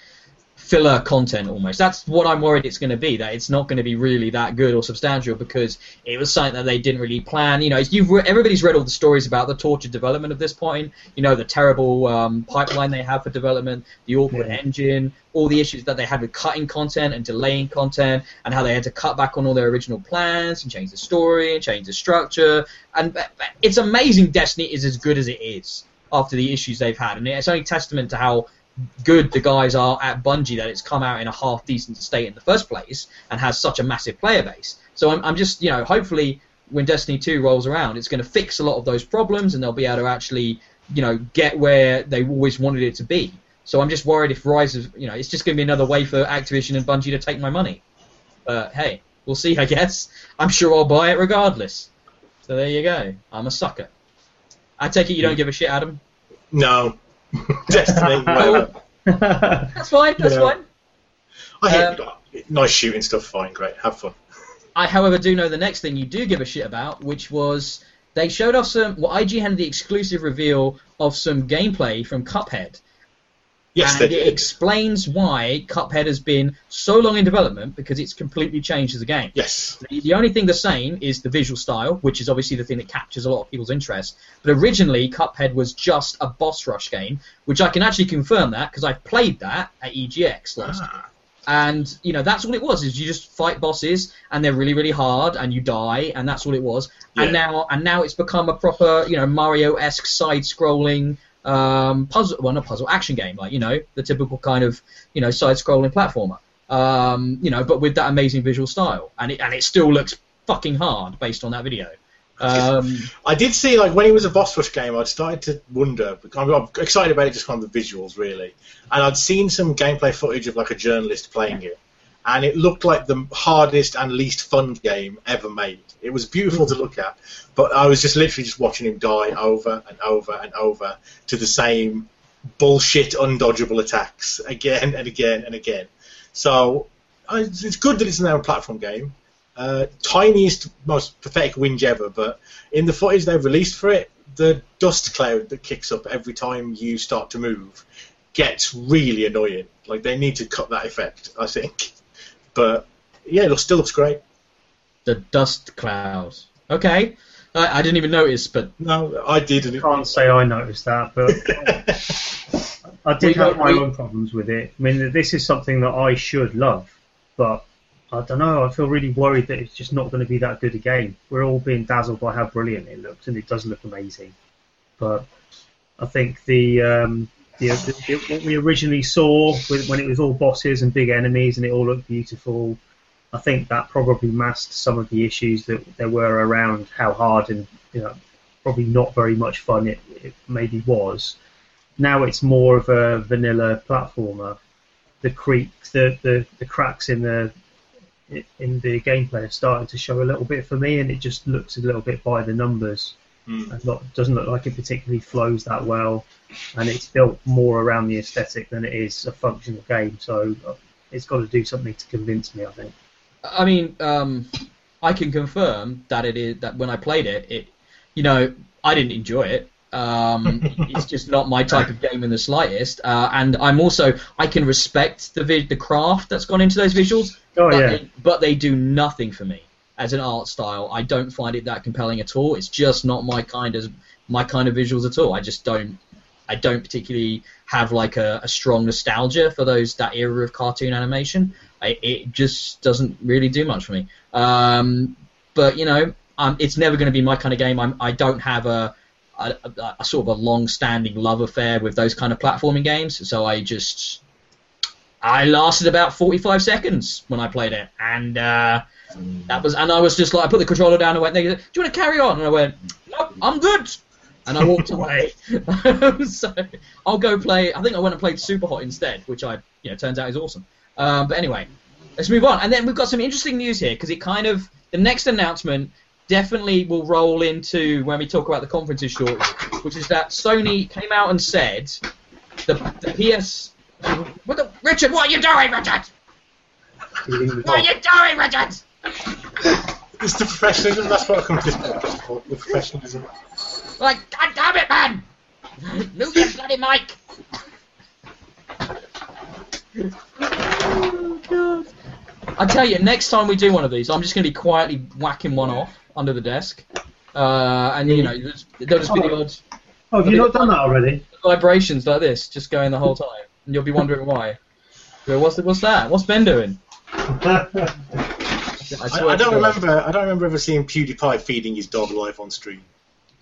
filler content almost. That's what I'm worried it's going to be. That it's not going to be really that good or substantial because it was something that they didn't really plan. You know, you've re- everybody's read all the stories about the tortured development of this point. You know, the terrible um, pipeline they have for development, the awkward Yeah. engine, all the issues that they had with cutting content and delaying content, and how they had to cut back on all their original plans and change the story and change the structure. And it's amazing Destiny is as good as it is after the issues they've had, and it's only testament to how good the guys are at Bungie that it's come out in a half decent state in the first place and has such a massive player base. So I'm, I'm just, you know, hopefully when Destiny 2 rolls around, it's going to fix a lot of those problems and they'll be able to actually, you know, get where they always wanted it to be. So I'm just worried if Rise is, you know, it's just going to be another way for Activision and Bungie to take my money. But hey, we'll see, I guess. I'm sure I'll buy it regardless. So there you go. I'm a sucker. I take it you don't mm. give a shit, Adam. No. <laughs> Destiny, whatever. <laughs> That's fine. That's Yeah. fine. I hate um, nice shooting stuff. Fine, great, have fun. I, however, do know the next thing you do give a shit about, which was they showed off some. Well, IGN had the exclusive reveal of some gameplay from Cuphead, Yes, and it explains why Cuphead has been so long in development because it's completely changed as a game. Yes. The, the only thing the same is the visual style, which is obviously the thing that captures a lot of people's interest. But originally, Cuphead was just a boss rush game, which I can actually confirm that because I've played that at EGX last Ah. and you know that's all it was. Is you just fight bosses, and they're really really hard, and you die, and that's all it was. And now and now it's become a proper you know Mario-esque side-scrolling um, puzzle, well not puzzle, action game, like you know the typical kind of you know side-scrolling platformer. Um, you know, but with that amazing visual style, and it and it still looks fucking hard based on that video. Um, I did see like when it was a boss rush game, I'd started to wonder. I'm, I'm excited about it just from the visuals, really. And I'd seen some gameplay footage of like a journalist playing it, and it looked like the hardest and least fun game ever made. It was beautiful to look at, but I was just literally just watching him die over and over and over to the same bullshit, undodgeable attacks <laughs> again and again and again. So I, it's good that it's now a platform game. Uh, tiniest, most pathetic whinge ever, but in the footage they've released for it, the dust cloud that kicks up every time you start to move gets really annoying. Like they need to cut that effect, I think. But yeah, it looks, still looks great. the dust clouds. Okay, I, I didn't even notice, but No, I did, and it, Can't say I noticed that, but <laughs> I did We have my we- own problems with it. I mean, this is something that I should love, but I don't know. I feel really worried that it's just not going to be that good a game. We're all being dazzled by how brilliant it looks, and it does look amazing. But I think the um, the, the, what we originally saw with, when it was all bosses and big enemies and it all looked beautiful, I think that probably masked some of the issues that there were around how hard and you know probably not very much fun it, it maybe was. Now it's more of a vanilla platformer. The creaks, the, the, the cracks in the in the gameplay are starting to show a little bit for me, and it just looks a little bit by the numbers. And not doesn't look like it particularly flows that well, and it's built more around the aesthetic than it is a functional game. So uh, it's got to do something to convince me. I think. I mean, um, I can confirm that it is that when I played it, it, you know, I didn't enjoy it. Um, <laughs> it's just not my type of game in the slightest. Uh, and I'm also I can respect the vi- the craft that's gone into those visuals, Oh but, yeah. they, but they do nothing for me as an art style. I don't find it that compelling at all. It's just not my kind of my kind of visuals at all. I just don't. I don't particularly have like a, a strong nostalgia for those that era of cartoon animation. I, it just doesn't really do much for me. Um, but you know, um, it's never going to be my kind of game. I'm, I don't have a, a, a, a sort of a long-standing love affair with those kind of platforming games. So I just I lasted about 45 seconds when I played it, and uh, that was and I was just like I put the controller down and went, "Do you want to carry on?" And I went, "Nope, I'm good." And I walked away. <laughs> so I'll go play. I think I went and played Super Hot instead, which I, you know, turns out is awesome. Um, but anyway, let's move on. And then we've got some interesting news here because it kind of the next announcement definitely will roll into when we talk about the conferences shortly, which is that Sony came out and said the, the PS. What the, Richard, what are you doing, Richard? What are you doing, Richard? It's the professionalism. That's what I come to this podcast for. The professionalism. Like, God damn it, man! Move your bloody mic! oh, God. I tell you, next time we do one of these, I'm just going to be quietly whacking one off under the desk. Uh, and, you know, there's- there'll just be the odd Oh, have you not done that already? vibrations like this, just going the whole time. And you'll be wondering why. Go, What's, what's that? What's Ben doing? <laughs> I, swear I don't God. remember. I don't remember ever seeing PewDiePie feeding his dog live on stream.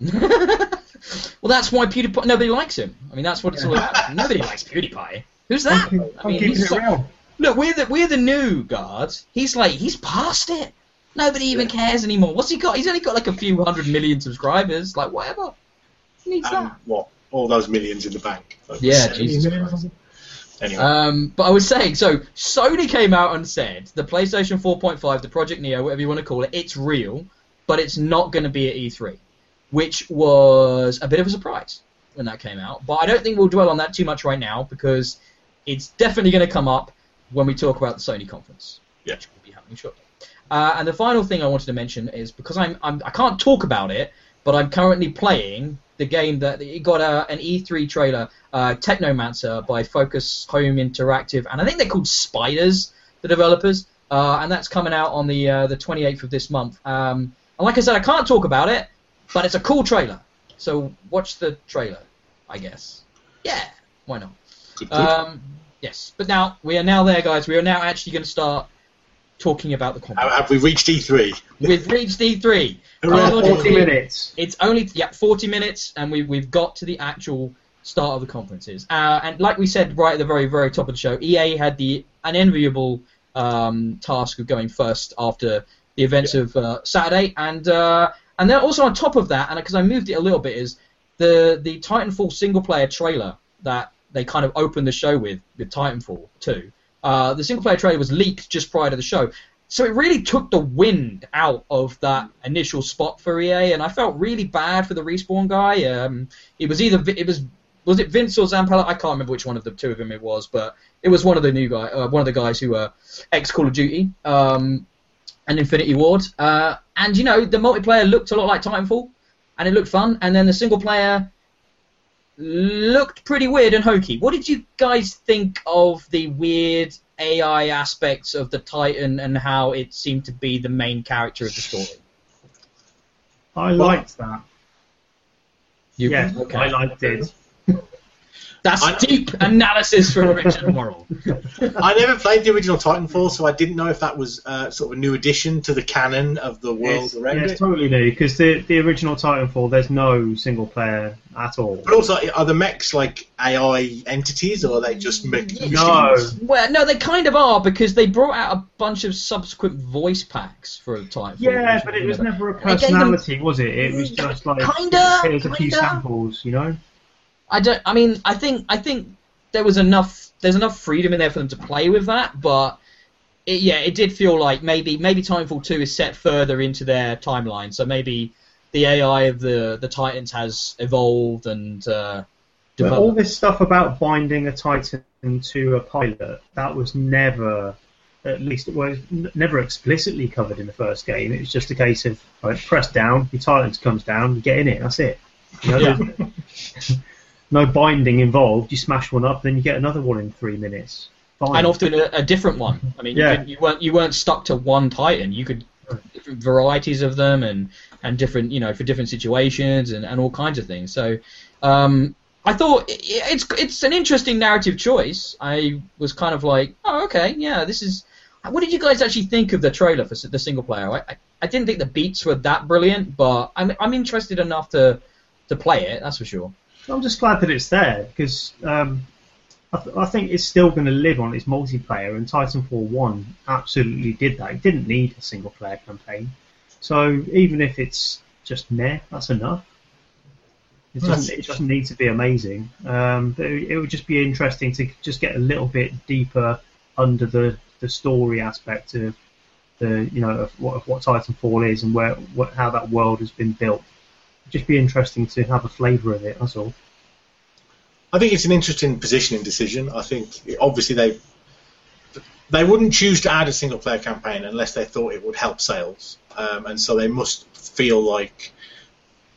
<laughs> well, that's why PewDiePie. Nobody likes him. I mean, that's what it's all about. Nobody likes PewDiePie. Who's that? I I'm mean, keeping he's it so- real. Look, we're the we're the new guards. He's like he's past it. Nobody even cares anymore. What's he got? He's only got like a few hundred million subscribers. Like whatever. Who needs And that? what? All those millions in the bank. Like Yeah, Jesus million or Christ. something? Anyway, Um, but I was saying, so Sony came out and said the PlayStation 4.5, the Project Neo, whatever you want to call it, it's real, but it's not going to be at E3, which was a bit of a surprise when that came out. But I don't think we'll dwell on that too much right now because it's definitely going to come up when we talk about the Sony conference, Yeah. which will be happening shortly. Uh, and the final thing I wanted to mention is because I'm, I'm I can't talk about it, but I'm currently playing the game that it got a, an E3 trailer, uh, Technomancer by Focus Home Interactive, and I think they're called Spiders, the developers, uh, and that's coming out on the uh, the 28th of this month. Um, and like I said, I can't talk about it, but it's a cool trailer, so watch the trailer, I guess. Yeah, why not? good, good. Um, Yes, but now we are now there, guys. We are now actually going to start talking about the Have, conference. have we reached E E3? We've reached D3. Hooray. Chronologically, 40 minutes. It's only yeah 40 minutes, and we we've got to the actual start of the conferences. Uh, and like we said right at the very very top of the show, EA had the unenviable um, task of going first after the events of uh, Saturday, and uh, and then also on top of that, and because I moved it a little bit, is the the Titanfall single player trailer that they kind of opened the show with with Titanfall 2. Uh, the single player trailer was leaked just prior to the show. So it really took the wind out of that initial spot for EA, and I felt really bad for the respawn guy. Um, it was either it was was it Vince or Zampella? I can't remember which one of the two of them it was, but it was one of the new guy, uh, one of the guys who were ex Call of Duty um, and Infinity Ward. Uh, and you know the multiplayer looked a lot like Titanfall, and it looked fun. And then the single player looked pretty weird and hokey. What did you guys think of the weird AI aspects of the Titan and how it seemed to be the main character of the story? I liked that. You, yeah, okay. I liked it. <laughs> That's I- deep analysis from Richard <laughs> Morrill. I never played the original Titanfall, so I didn't know if that was uh, sort of a new addition to the canon of the world It's, around yeah, it. it's totally new because the the original Titanfall, there's no single player at all. But also, are the mechs like AI entities, or are they just mech No. machines? Well, no, they kind of are because they brought out a bunch of subsequent voice packs for Titanfall. Yeah, but it was never- never a They gave them- personality, was it? It was just like Kinda, here's a few kinda. samples, you know. I don't. I mean, I think I think there was enough. There's enough freedom in there for them to play with that, but it, yeah, it did feel like maybe maybe Titanfall two is set further into their timeline, so maybe the AI of the the Titans has evolved and uh, But all this stuff about binding a Titan to a pilot, that was never, at least it was never explicitly covered in the first game. It was just a case of right, press down, your Titan comes down, you get in it. That's it. You know, Yeah. <laughs> no binding involved. You smash one up, then you get another one in three minutes. Fine. and often a, a different one. I mean, Yeah. you, could, you weren't you weren't stuck to one Titan. You could different varieties of them and and different you know for different situations and, and all kinds of things. So um, I thought it's it's an interesting narrative choice. I was kind of like, oh okay, yeah, this is. What did you guys actually think of the trailer for the single player? I, I, I didn't think the beats were that brilliant, but I'm I'm interested enough to to play it. That's for sure. I'm just glad that it's there because um, I, th- I think it's still going to live on its multiplayer, and Titanfall 1 absolutely did that. It didn't need a single player campaign. So even if it's just meh, that's enough. It doesn't, it doesn't need to be amazing. Um, but it, it would just be interesting to just get a little bit deeper under the, the story aspect of the you know of what, of what Titanfall is and where what, how that world has been built just be interesting to have a flavour of it. That's all. I think it's an interesting positioning decision. I think obviously they they wouldn't choose to add a single player campaign unless they thought it would help sales, um, and so they must feel like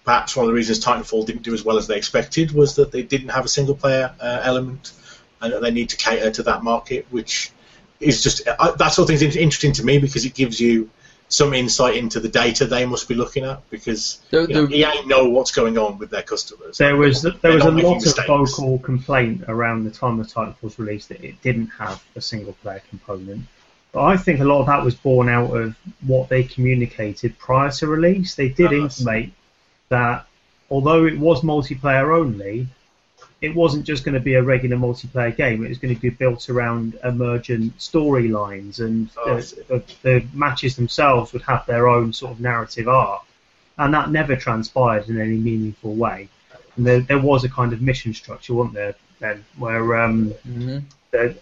perhaps one of the reasons Titanfall didn't do as well as they expected was that they didn't have a single player uh, element, and that they need to cater to that market, which is just uh, that sort of thing is interesting to me because it gives you some insight into the data they must be looking at because The- you know, the- EA know what's going on with their customers. There was there They're was a not making lot of vocal complaint around the time the title was released that it didn't have a single player component. But I think a lot of that was born out of what they communicated prior to release. They did Oh, intimate that although it was multiplayer only, it wasn't just going to be a regular multiplayer game. It was going to be built around emergent storylines, and Oh, the, the, the matches themselves would have their own sort of narrative arc. And that never transpired in any meaningful way. And there, there was a kind of mission structure, wasn't there, then, where um, hmm there,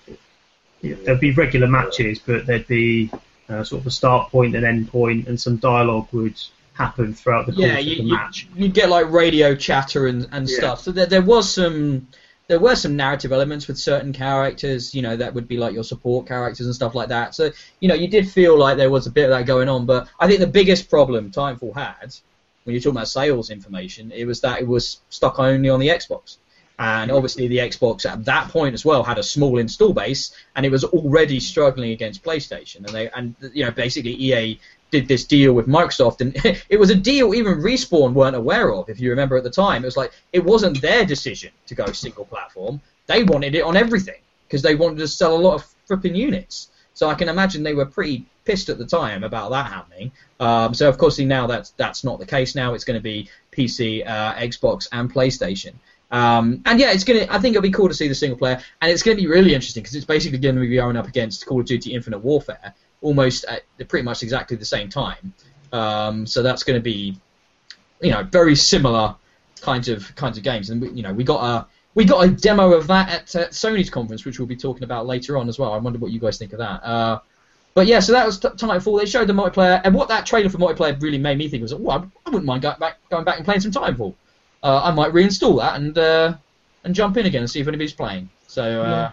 there'd be regular matches, but there'd be uh, sort of a start point and end point, and some dialogue would happen throughout the course yeah, of you, the you, match. you'd get like radio chatter and, and Yeah. stuff. So there, there was some there were some narrative elements with certain characters, you know, that would be like your support characters and stuff like that. So, you know, you did feel like there was a bit of that going on, but I think the biggest problem Titanfall had when you're talking about sales information, it was that it was stuck only on the Xbox. And obviously the Xbox at that point as well had a small install base and it was already struggling against PlayStation and they and you know basically EA did this deal with Microsoft, and <laughs> it was a deal even Respawn weren't aware of. If you remember at the time, it was like it wasn't their decision to go single platform; they wanted it on everything. because they wanted to sell a lot of flipping units. So I can imagine they were pretty pissed at the time about that happening. Um, so of course now that's that's not the case. Now it's going to be PC, uh, Xbox, and PlayStation. Um, and yeah, it's gonna. I think it'll be cool to see the single player, and it's going to be really interesting because it's basically going to be going up against Call of Duty Infinite Warfare, almost at pretty much exactly the same time. Um, so that's going to be, you know, very similar kinds of kinds of games. And we, you know, we got a we got a demo of that at Sony's conference, which we'll be talking about later on as well. I wonder what you guys think of that. Uh, but yeah, so that was t- Titanfall. They showed the multiplayer, and what that trailer for multiplayer really made me think was, oh, I, wouldn't mind going back, going back and playing some Titanfall. Uh, I might reinstall that and uh, and jump in again and see if anybody's playing. So. Uh,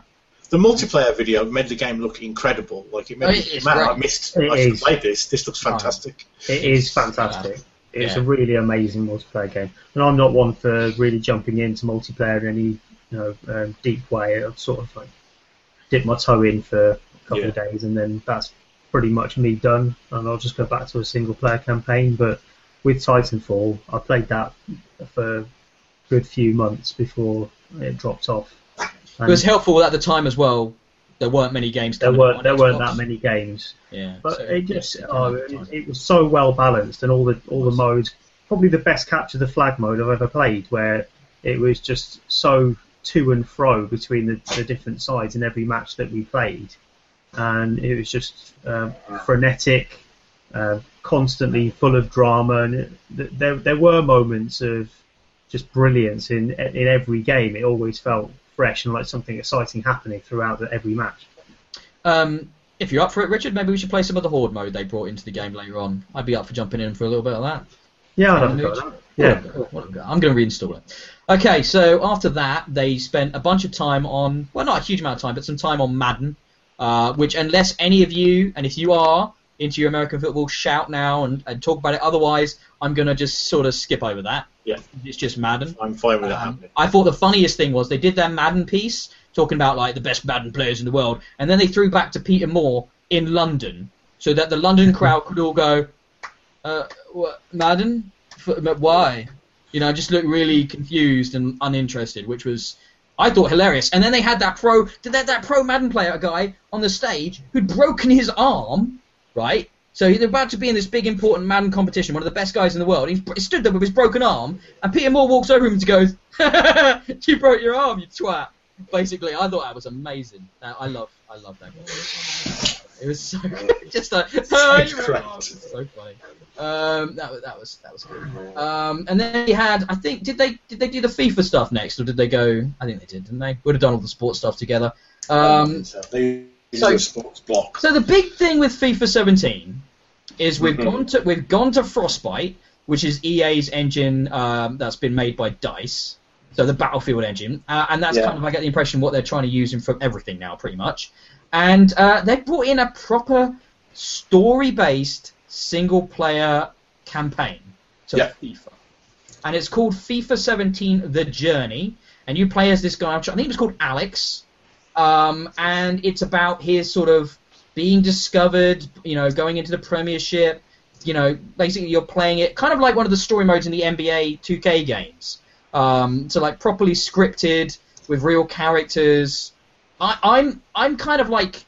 The multiplayer video made the game look incredible. Like it made Oh, me, it's man. I missed. It I should is. play this. This looks fantastic. It is fantastic. It's Yeah. a really amazing multiplayer game, and I'm not one for really jumping into multiplayer in any you know um, deep way. I've sort of like dip my toe in for a couple of days, and then that's pretty much me done, and I'll just go back to a single player campaign. But with Titanfall, I played that for a good few months before it dropped off. It was helpful at the time as well. There weren't many games. there weren't there on weren't that many games. Yeah. But so, it just yeah, oh, at the time. it, it was so well balanced, and all the all the modes. Probably the best capture the flag mode I've ever played, where it was just so to and fro between the, the different sides in every match that we played, and it was just um, frenetic, uh, constantly full of drama, and it, there there were moments of just brilliance in in every game. It always felt fresh and like something exciting happening throughout the, every match. Um, if you're up for it, Richard, maybe we should play some of the Horde mode they brought into the game later on. I'd be up for jumping in for a little bit of that. Yeah, I'd have a go at that. Yeah. What a go. I'm going to reinstall it. Okay, so after that, they spent a bunch of time on, well, not a huge amount of time, but some time on Madden, uh, which, unless any of you, and if you are into your American football, shout now and, and talk about it. Otherwise, I'm going to just sort of skip over that. Yeah. It's just Madden. I'm fine with that Um, happening. I thought the funniest thing was they did their Madden piece talking about like the best Madden players in the world, and then they threw back to Peter Moore in London so that the London crowd could all go, uh, what, Madden? F- but why? You know, just look really confused and uninterested, which was. I thought hilarious, and then they had that pro, did that that pro Madden player guy on the stage who'd broken his arm, right? So he's about to be in this big important Madden competition, one of the best guys in the world. He's, he stood there with his broken arm, and Peter Moore walks over him and goes, <laughs> "You broke your arm, you twat." Basically, I thought that was amazing. Uh, I love, I love that guy. It was so <laughs> just like, <laughs> oh, you arm. So funny. Um, that was that was that was good. Um, and then he had, I think, did they did they do the FIFA stuff next, or did they go? I think they did, didn't they? Would have done all the sports stuff together. Um, so they use so- sports block. so the big thing with FIFA 17 is we've Mhm. gone to we've gone to Frostbite, which is EA's engine um, that's been made by Dice, so the Battlefield engine, uh, and that's Yeah. kind of I get the impression what they're trying to use in for everything now, pretty much. And uh, they brought in a proper story-based single-player campaign to Yeah. FIFA, and it's called FIFA 17: The Journey, and you play as this guy. I think it was called Alex um, and it's about his sort of being discovered, you know, going into the Premiership. You know, basically you're playing it kind of like one of the story modes in the NBA 2K games. Um, so like properly scripted with real characters. I, I'm I'm kind of like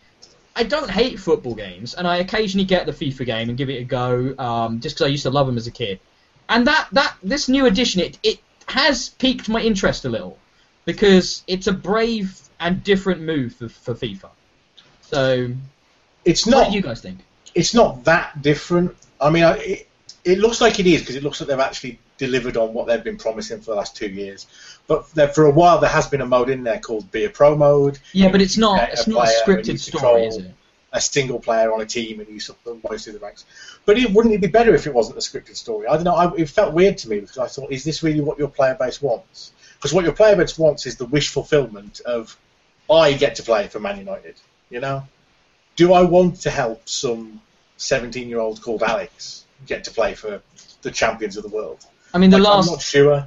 I don't hate football games, and I occasionally get the FIFA game and give it a go, um, just because I used to love them as a kid. And that that this new edition, it it has piqued my interest a little because it's a brave and different move for, for FIFA. So, It's what not. do you guys think? It's not that different. I mean, I, it, it looks like it is because it looks like they've actually delivered on what they've been promising for the last two years. But there, for a while, there has been a mode in there called Be a Pro mode. Yeah, but it's not it's a not a player and you scripted story, is it? A single player on a team and you sort of rise through the ranks. But it, wouldn't it be better if it wasn't a scripted story? I don't know. I, it felt weird to me because I thought, is this really what your player base wants? Because what your player base wants is the wish fulfillment of, I get to play for Man United. You know, do I want to help some 17 year old called Alex get to play for the champions of the world? I mean, the Like, last I'm not sure.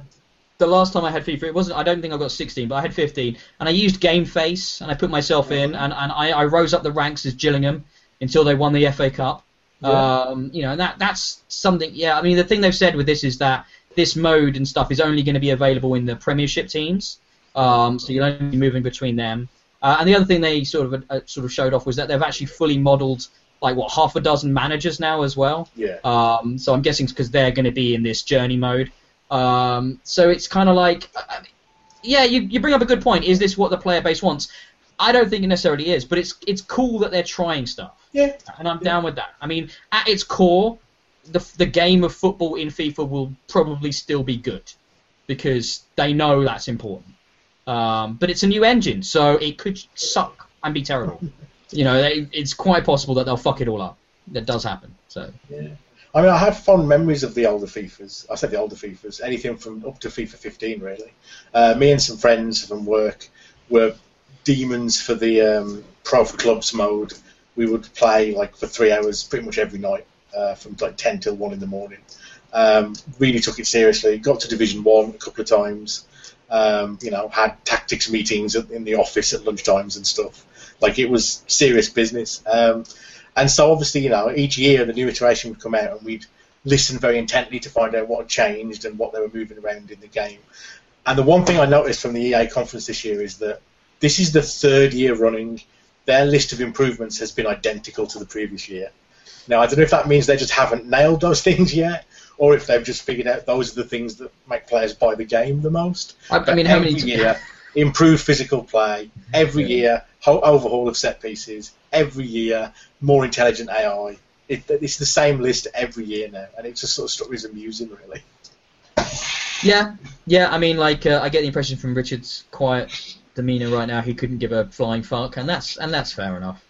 the last time I had FIFA, it wasn't. I don't think I got 16, but I had 15, and I used Game Face, and I put myself in, and, and I, I rose up the ranks as Gillingham until they won the FA Cup. Yeah. Um, you know, and that that's something. Yeah, I mean, the thing they've said with this is that this mode and stuff is only going to be available in the Premiership teams. Um, so you'll only be moving between them. Uh, and the other thing they sort of uh, sort of showed off was that they've actually fully modelled like what half a dozen managers now as well. Yeah. Um, so I'm guessing because they're going to be in this journey mode. Um, so it's kind of like, uh, yeah, you, you bring up a good point. Is this what the player base wants? I don't think it necessarily is, but it's it's cool that they're trying stuff. Yeah. And I'm down with that. I mean, at its core, the the game of football in FIFA will probably still be good because they know that's important. Um, but it's a new engine, so it could suck and be terrible. <laughs> you know, they, it's quite possible that they'll fuck it all up. That does happen. So Yeah. I mean, I have fond memories of the older FIFAs. I said the older FIFAs, anything from up to FIFA 15, really. Uh, me and some friends from work were demons for the um, Pro Clubs mode. We would play like for three hours pretty much every night, uh, from like 10 till 1 in the morning. Um, really took it seriously. Got to Division 1 a couple of times. Um, you know, had tactics meetings in the office at lunchtimes and stuff. Like it was serious business. Um, and so obviously, you know, each year the new iteration would come out and we'd listen very intently to find out what had changed and what they were moving around in the game. And the one thing I noticed from the EA conference this year is that this is the third year running. Their list of improvements has been identical to the previous year. Now, I don't know if that means they just haven't nailed those <laughs> things yet, or if they've just figured out those are the things that make players buy the game the most. I, I mean, how every many? year, <laughs> improved physical play. Every year, ho- overhaul of set pieces. Every year, more intelligent AI. It, it's the same list every year now, and it just sort of struck me as amusing, really. Yeah, yeah. I mean, like uh, I get the impression from Richard's quiet demeanour right now, he couldn't give a flying fuck, and that's and that's fair enough.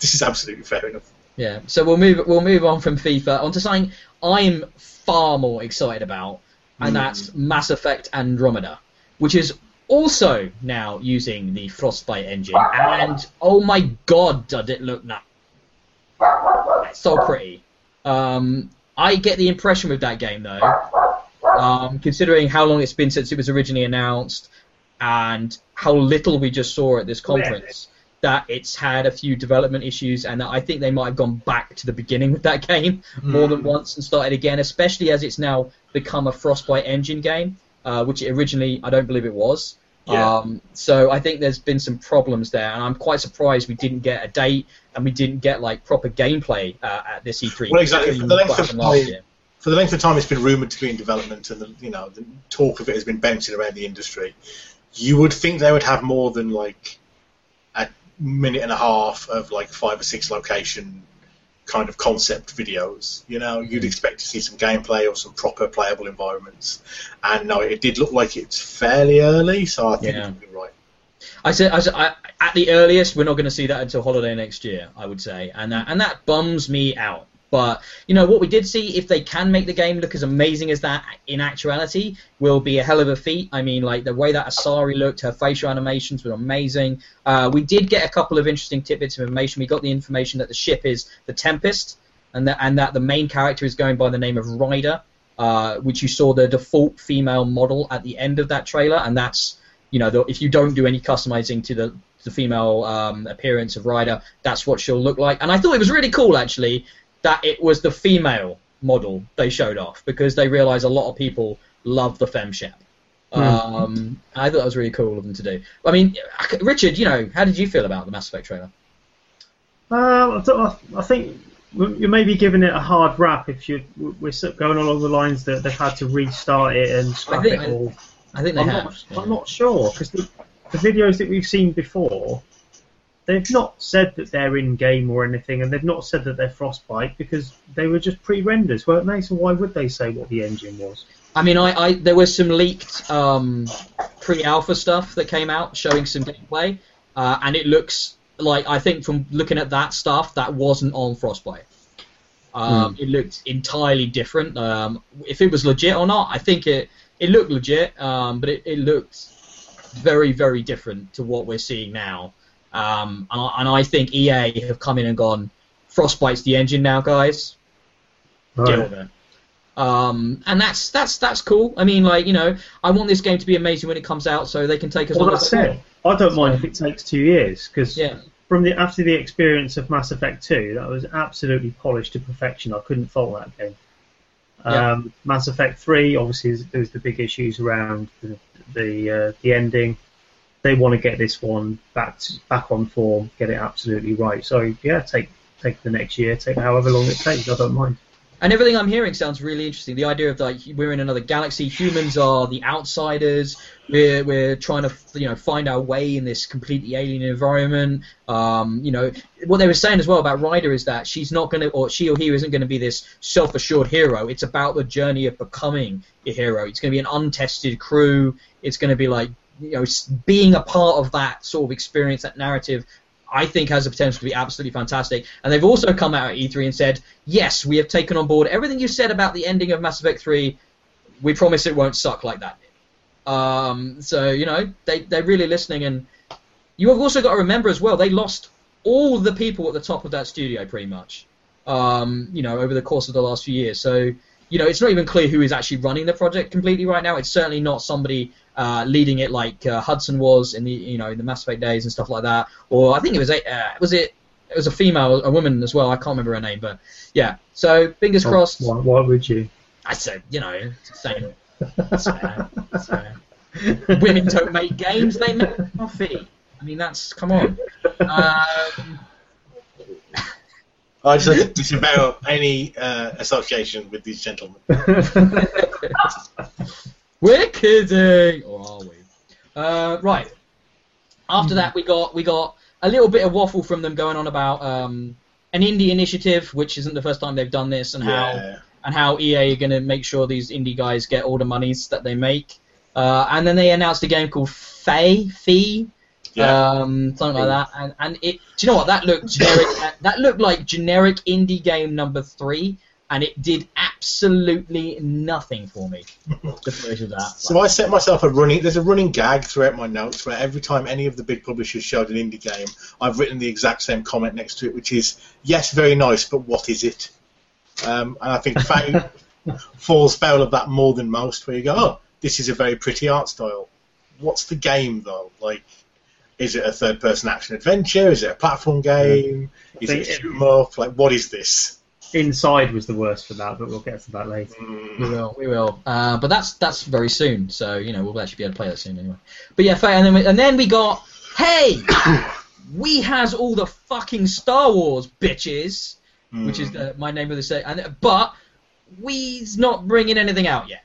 This is absolutely fair enough. Yeah. So we'll move we'll move on from FIFA onto something I'm far more excited about, and Mm. that's Mass Effect Andromeda, which is also now using the Frostbite engine, and oh my god, does it look nice! So pretty. Um, I get the impression with that game though, um, considering how long it's been since it was originally announced, and how little we just saw at this conference, that it's had a few development issues, and that I think they might have gone back to the beginning with that <laughs> game more than once and started again, especially as it's now become a Frostbite engine game, uh, which it originally I don't believe it was. Yeah. Um, so I think there's been some problems there, and I'm quite surprised we didn't get a date and we didn't get like proper gameplay uh, at this E3. Well, exactly. For the length of last time- year. For the length of time it's been rumoured to be in development, and the, you know the talk of it has been bouncing around the industry, you would think they would have more than like minute and a half of like five or six location kind of concept videos. You know, you'd mm. expect to see some gameplay or some proper playable environments. And no, it did look like it's fairly early, so I think Yeah. you're right. I said, I said I, at the earliest, we're not going to see that until holiday next year. I would say, and that and that bums me out. But you know what we did see, if they can make the game look as amazing as that in actuality, will be a hell of a feat. I mean, like the way that Asari looked, her facial animations were amazing. Uh, we did get a couple of interesting tidbits of information. We got the information that the ship is the Tempest, and that and that the main character is going by the name of Ryder, uh, which you saw the default female model at the end of that trailer, and that's you know, the, if you don't do any customizing to the the female um, appearance of Ryder, that's what she'll look like. And I thought it was really cool actually that it was the female model they showed off because they realised a lot of people love the femshep. Um, I thought that was really cool of them to do. I mean, Richard, you know, how did you feel about the Mass Effect trailer? Uh, I, don't- I think you may be giving it a hard rap if you we're going along the lines that they've had to restart it and scrap think it I- all. I think they I'm have. not, yeah. I'm not sure because the, the videos that we've seen before, they've not said that they're in game or anything, and they've not said that they're Frostbite because they were just pre-renders, weren't they? So why would they say what the engine was? I mean, I, I there was some leaked um, pre-alpha stuff that came out showing some gameplay, uh, and it looks like I think from looking at that stuff that wasn't on Frostbite. Um, It looked entirely different. Um, if it was legit or not, I think it it looked legit, um, but it, it looked very very different to what we're seeing now. Um, and, I, and I think EA have come in and gone, Frostbite's the engine now, guys deal with it. Um, and that's that's that's cool. I mean, like you know, I want this game to be amazing when it comes out, so they can take us Well, that's it. I don't mind if it takes two years because Yeah, from the after the experience of Mass Effect 2, that was absolutely polished to perfection. I couldn't fault that game. Yeah. Um, Mass Effect 3, obviously, there was the big issues around the the, uh, the ending. They want to get this one back to, back on form, get it absolutely right. So yeah, take take the next year, take however long it takes. I don't mind. And everything I'm hearing sounds really interesting. The idea of like we're in another galaxy, humans are the outsiders. We're we're trying to you know find our way in this completely alien environment. Um, you know what they were saying as well about Ryder is that she's not to, or she or he isn't going to be this self-assured hero. It's about the journey of becoming a hero. It's going to be an untested crew. It's going to be like you know being a part of that sort of experience, that narrative I think has the potential to be absolutely fantastic. And they've also come out at E3 and said, yes, we have taken on board everything you said about the ending of Mass Effect 3. We promise it won't suck like that. Um, so, you know, they, they're really listening. And you have also got to remember as well, they lost all the people at the top of that studio pretty much, um, you know, over the course of the last few years. So, you know, it's not even clear who is actually running the project completely right now. It's certainly not somebody uh, leading it like uh, Hudson was in the you know in the Mass Effect days and stuff like that. Or I think it was a uh, was it it was a female, a woman as well. I can't remember her name, but yeah. So fingers Oh, crossed. Why, why would you? I said you know same. It's fair, it's fair. Women don't make games; they make coffee. I mean, that's come on. Um, <laughs> I just like to disavow any uh, association with these gentlemen. <laughs> We're kidding, or are we? Uh, right. After that, we got we got a little bit of waffle from them going on about um, an indie initiative, which isn't the first time they've done this, and how and how EA are going to make sure these indie guys get all the monies that they make. Uh, and then they announced a game called Fey, Fee, Yeah. um, something like that. And, and it, do you know what? That looked generic. <laughs> that looked like generic indie game number three, and it did absolutely nothing for me. <laughs> The footage of that. So I set myself a running. There's a running gag throughout my notes where every time any of the big publishers showed an indie game, I've written the exact same comment next to it, which is, "Yes, very nice, but what is it?" Um, and I think Fate <laughs> falls foul of that more than most. Where you go, "Oh, this is a very pretty art style." What's the game though? Like, is it a third-person action adventure? Is it a platform game? Is it a shoot 'em up? Like, what is this? Inside was the worst for that, but we'll get to that later. We Mm. will, we will. Uh, but that's that's very soon, so you know we'll actually be able to play that soon anyway. But yeah, fa- and then we, and then we got hey, <coughs> we has all the fucking Star Wars bitches, which is Mm. the, my name of the set. And but we's not bringing anything out yet,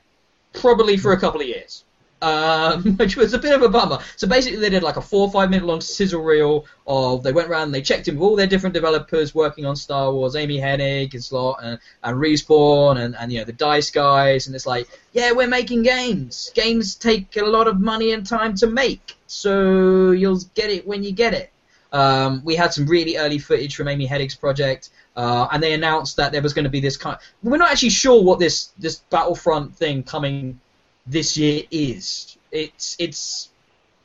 probably for a couple of years. Um, <laughs> which was a bit of a bummer. So basically, they did like a four or five minute long sizzle reel of they went around and they checked in with all their different developers working on Star Wars, Amy Hennig and Slot and, and Respawn and, and you know the Dice guys, and it's like, yeah, we're making games. Games take a lot of money and time to make, so you'll get it when you get it. Um, we had some really early footage from Amy Hennig's project, uh, and they announced that there was going to be this kind. we're not actually sure what this this Battlefront thing coming this year is. It's it's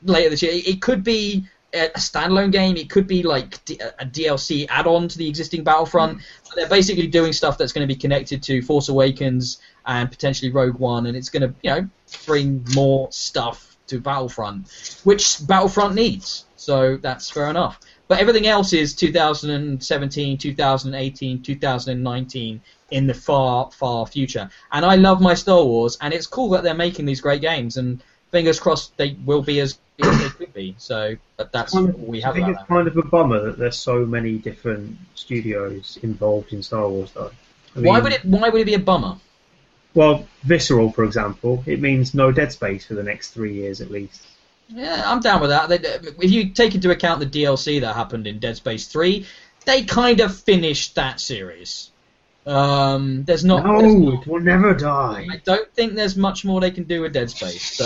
later this year. It, could be a, standalone game. It could be like a DLC add-on to the existing Battlefront. Mm. But they're basically doing stuff that's going to be connected to Force Awakens and potentially Rogue One, and it's going to you know bring more stuff to Battlefront, which Battlefront needs. So that's fair enough. But everything else is 2017, 2018, 2019 in the far, far future. And I love my Star Wars, and it's cool that they're making these great games. And fingers crossed they will be as good as they could be. So but that's all we have. I think it's that. kind of a bummer that there's so many different studios involved in Star Wars, though. I Why would it? Why would it be a bummer? Well, Visceral, for example, it means no Dead Space for the next three years at least. Yeah, I'm down with that. If you take into account the DLC that happened in Dead Space 3, they kind of finished that series. Um, there's not. there's no, not- it will never die. I don't think there's much more they can do with Dead Space. So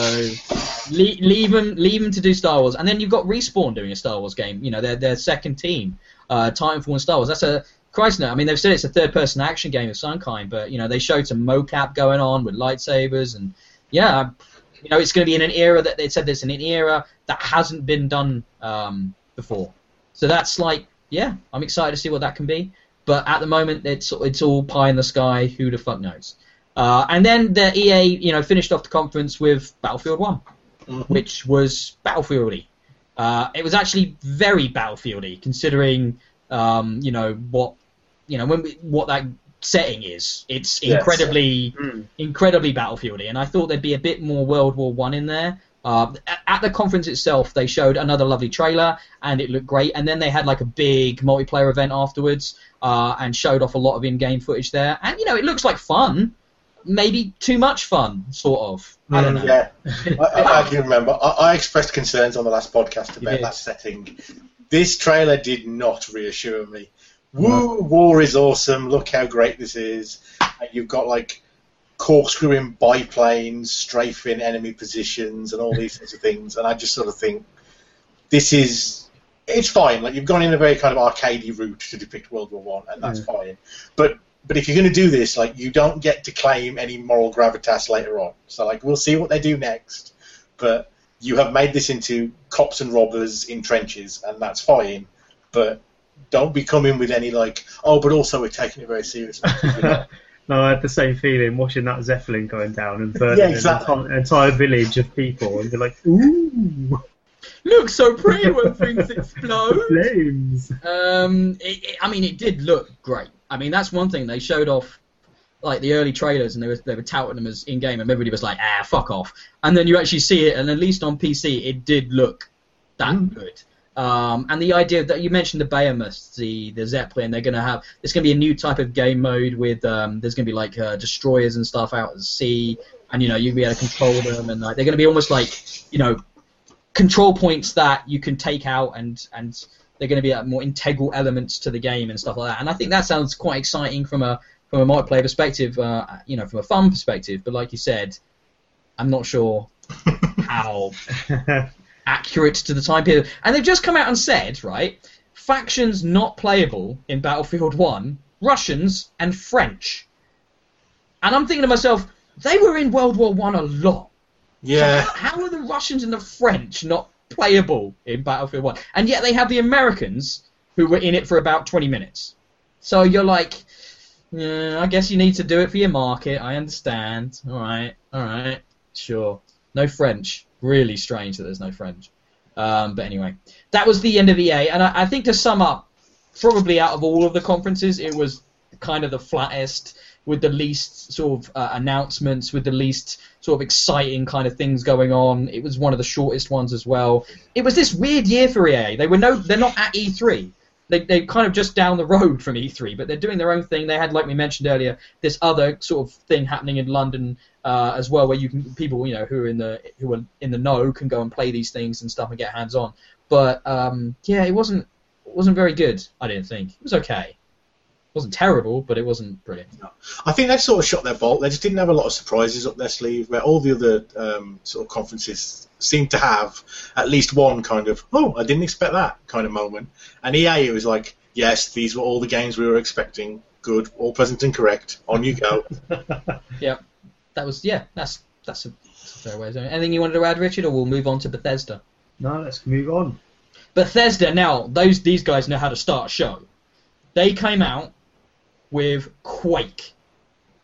leave, leave them, leave them to do Star Wars, and then you've got Respawn doing a Star Wars game. You know, their their second team, uh, Titanfall and Star Wars. That's a Christ no. I mean, they've said it's a third-person action game of some kind, but you know, they showed some mocap going on with lightsabers, and yeah, you know, it's going to be in an era that they said there's in an era that hasn't been done um, before. So that's like, yeah, I'm excited to see what that can be. But at the moment, it's it's all pie in the sky. Who the fuck knows? Uh, and then the EA, you know, finished off the conference with Battlefield One, Mhm. which was Battlefieldy. Uh, it was actually very Battlefieldy, considering um, you know what you know when we, what that setting is. It's Yes. incredibly Mm. incredibly Battlefieldy, and I thought there'd be a bit more World War One in there, Uh, at the conference itself, they showed another lovely trailer, and it looked great. And then they had like a big multiplayer event afterwards, uh, and showed off a lot of in-game footage there. And you know, it looks like fun, maybe too much fun, sort of. I don't know. Yeah, <laughs> I, I, I can remember. I, I expressed concerns on the last podcast about that setting. This trailer did not reassure me. Woo, war is awesome. Look how great this is. And you've got like corkscrewing biplanes, strafing enemy positions, and all these sorts of things. And I just sort of think this is it's fine. Like you've gone in a very kind of arcadey route to depict World War One, and that's fine. But but if you're going to do this, like you don't get to claim any moral gravitas later on. So like we'll see what they do next. But you have made this into cops and robbers in trenches, and that's fine. But don't be coming with any like, oh, but also we're taking it very seriously. <laughs> You know? no, I had the same feeling watching that Zeppelin going down and burning Yeah, exactly. an entire, entire village of people, and you're like, ooh, Looks so pretty when <laughs> things explode. flames. Um, it, it, I mean, it did look great. I mean, that's one thing they showed off, like the early trailers, and they were they were touting them as in game, and everybody was like, ah, fuck off. And then you actually see it, and at least on PC, it did look that Mm. good. Um, and the idea that you mentioned the Behemoths, the the Zeppelin, they're going to have there's going to be a new type of game mode with um, there's going to be like uh, destroyers and stuff out at sea, and you know you'll be able to control them, and like they're going to be almost like you know control points that you can take out and and they're going to be uh, more integral elements to the game and stuff like that. And I think that sounds quite exciting from a from a multiplayer perspective, uh, you know, from a fun perspective. But like you said, I'm not sure <laughs> how accurate to the time period. And they've just come out and said, right, factions not playable in Battlefield One, Russians and French. And I'm thinking to myself, they were in World War One a lot. Yeah. So how are the Russians and the French not playable in Battlefield 1? And yet they have the Americans who were in it for about 20 minutes. So you're like, yeah, I guess you need to do it for your market. I understand. All right, all right, sure. No French. Really strange that there's no French. Um, but anyway, that was the end of EA. And I, I think to sum up, probably out of all of the conferences, it was kind of the flattest, with the least sort of uh, announcements, with the least sort of exciting kind of things going on. It was one of the shortest ones as well. It was this weird year for EA. They were no, they're not at E3. They they kind of just down the road from E3, but they're doing their own thing. They had, like we mentioned earlier, this other sort of thing happening in London uh, as well, where you can people you know who are in the who are in the know can go and play these things and stuff and get hands on. But um, yeah, it wasn't it wasn't very good. I didn't think it was okay. It wasn't terrible, but it wasn't brilliant. I think they sort of shot their bolt. They just didn't have a lot of surprises up their sleeve, where all the other um, sort of conferences seem to have at least one kind of, oh, I didn't expect that kind of moment. And EA, it was like, yes, these were all the games we were expecting. Good, all present and correct. On you go. <laughs> Yep. That was yeah. That's that's a, that's a fair way. Of doing it. Anything you wanted to add, Richard, or we'll move on to Bethesda. no, let's move on. Bethesda. Now, those these guys know how to start a show. They came out with Quake,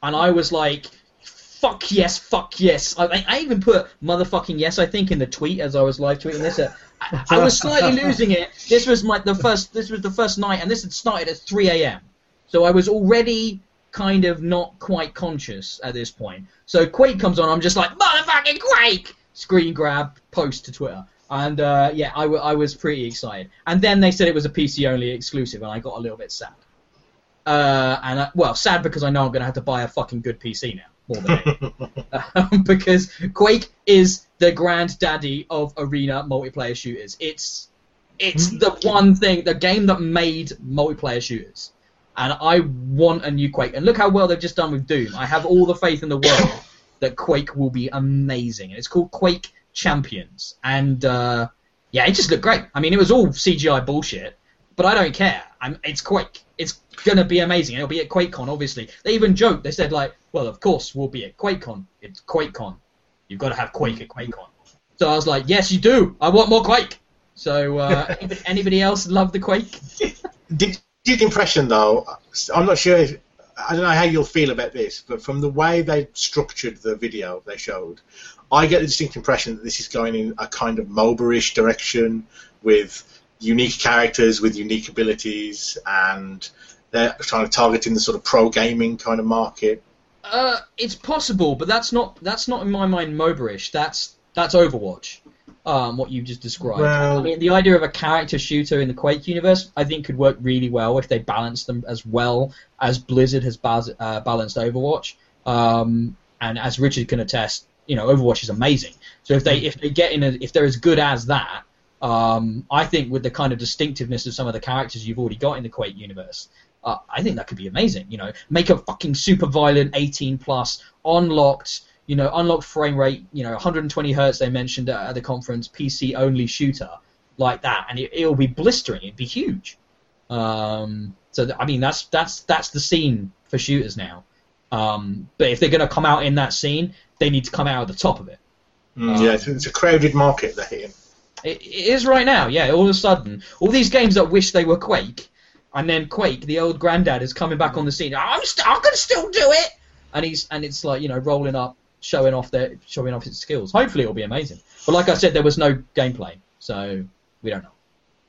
and I was like, "Fuck yes, fuck yes." I, I even put motherfucking yes. I think in the tweet as I was live tweeting this. Uh, I, I was slightly <laughs> losing it. This was my the first. This was the first night, and this had started at 3 a.m. So I was already kind of not quite conscious at this point. So Quake comes on, I'm just like, motherfucking Quake! Screen grab, post to Twitter. And uh, yeah, I, w- I was pretty excited. And then they said it was a PC only exclusive, and I got a little bit sad. Uh, and I, well, sad because I know I'm going to have to buy a fucking good PC now, more than anything. <laughs> um, because Quake is the granddaddy of arena multiplayer shooters. It's it's the one thing, the game that made multiplayer shooters. And I want a new Quake. And look how well they've just done with Doom. I have all the faith in the world <coughs> that Quake will be amazing. And it's called Quake Champions. And uh, yeah, it just looked great. I mean, it was all CGI bullshit, but I don't care. I'm, it's Quake. It's gonna be amazing. It'll be at QuakeCon, obviously. They even joked. They said like, "Well, of course we'll be at QuakeCon. It's QuakeCon. You've got to have Quake at QuakeCon." So I was like, "Yes, you do. I want more Quake." So uh, <laughs> anybody, anybody else love the Quake? <laughs> Did the impression though? I'm not sure. If, I don't know how you'll feel about this, but from the way they structured the video they showed, I get the distinct impression that this is going in a kind of MOBA-ish direction with unique characters with unique abilities, and they're trying to target in the sort of pro gaming kind of market. Uh, it's possible, but that's not that's not in my mind MOBA-ish. That's That's Overwatch. Um, what you just described. Well- I mean, the idea of a character shooter in the Quake universe, I think, could work really well if they balance them as well as Blizzard has uh, balanced Overwatch. Um, and as Richard can attest, you know, Overwatch is amazing. So if they if they get in, a, if they're as good as that, um, I think with the kind of distinctiveness of some of the characters you've already got in the Quake universe, uh, I think that could be amazing. You know, make a fucking super violent 18 plus unlocked, you know, unlocked frame rate, you know, 120 hertz they mentioned at, at the conference, PC only shooter like that, and it, it'll be blistering. It'd be huge. Um, so th- I mean, that's that's that's the scene for shooters now. Um, but if they're going to come out in that scene, they need to come out at the top of it. Mm, yeah, it's, it's a crowded market they're hitting. It, it is right now, yeah. All of a sudden, all these games that wish they were Quake, and then Quake, the old granddad, is coming back on the scene. I'm st- I can still do it, and he's and it's like you know rolling up, showing off their showing off his skills. Hopefully, it'll be amazing. But like I said, there was no gameplay, so we don't know.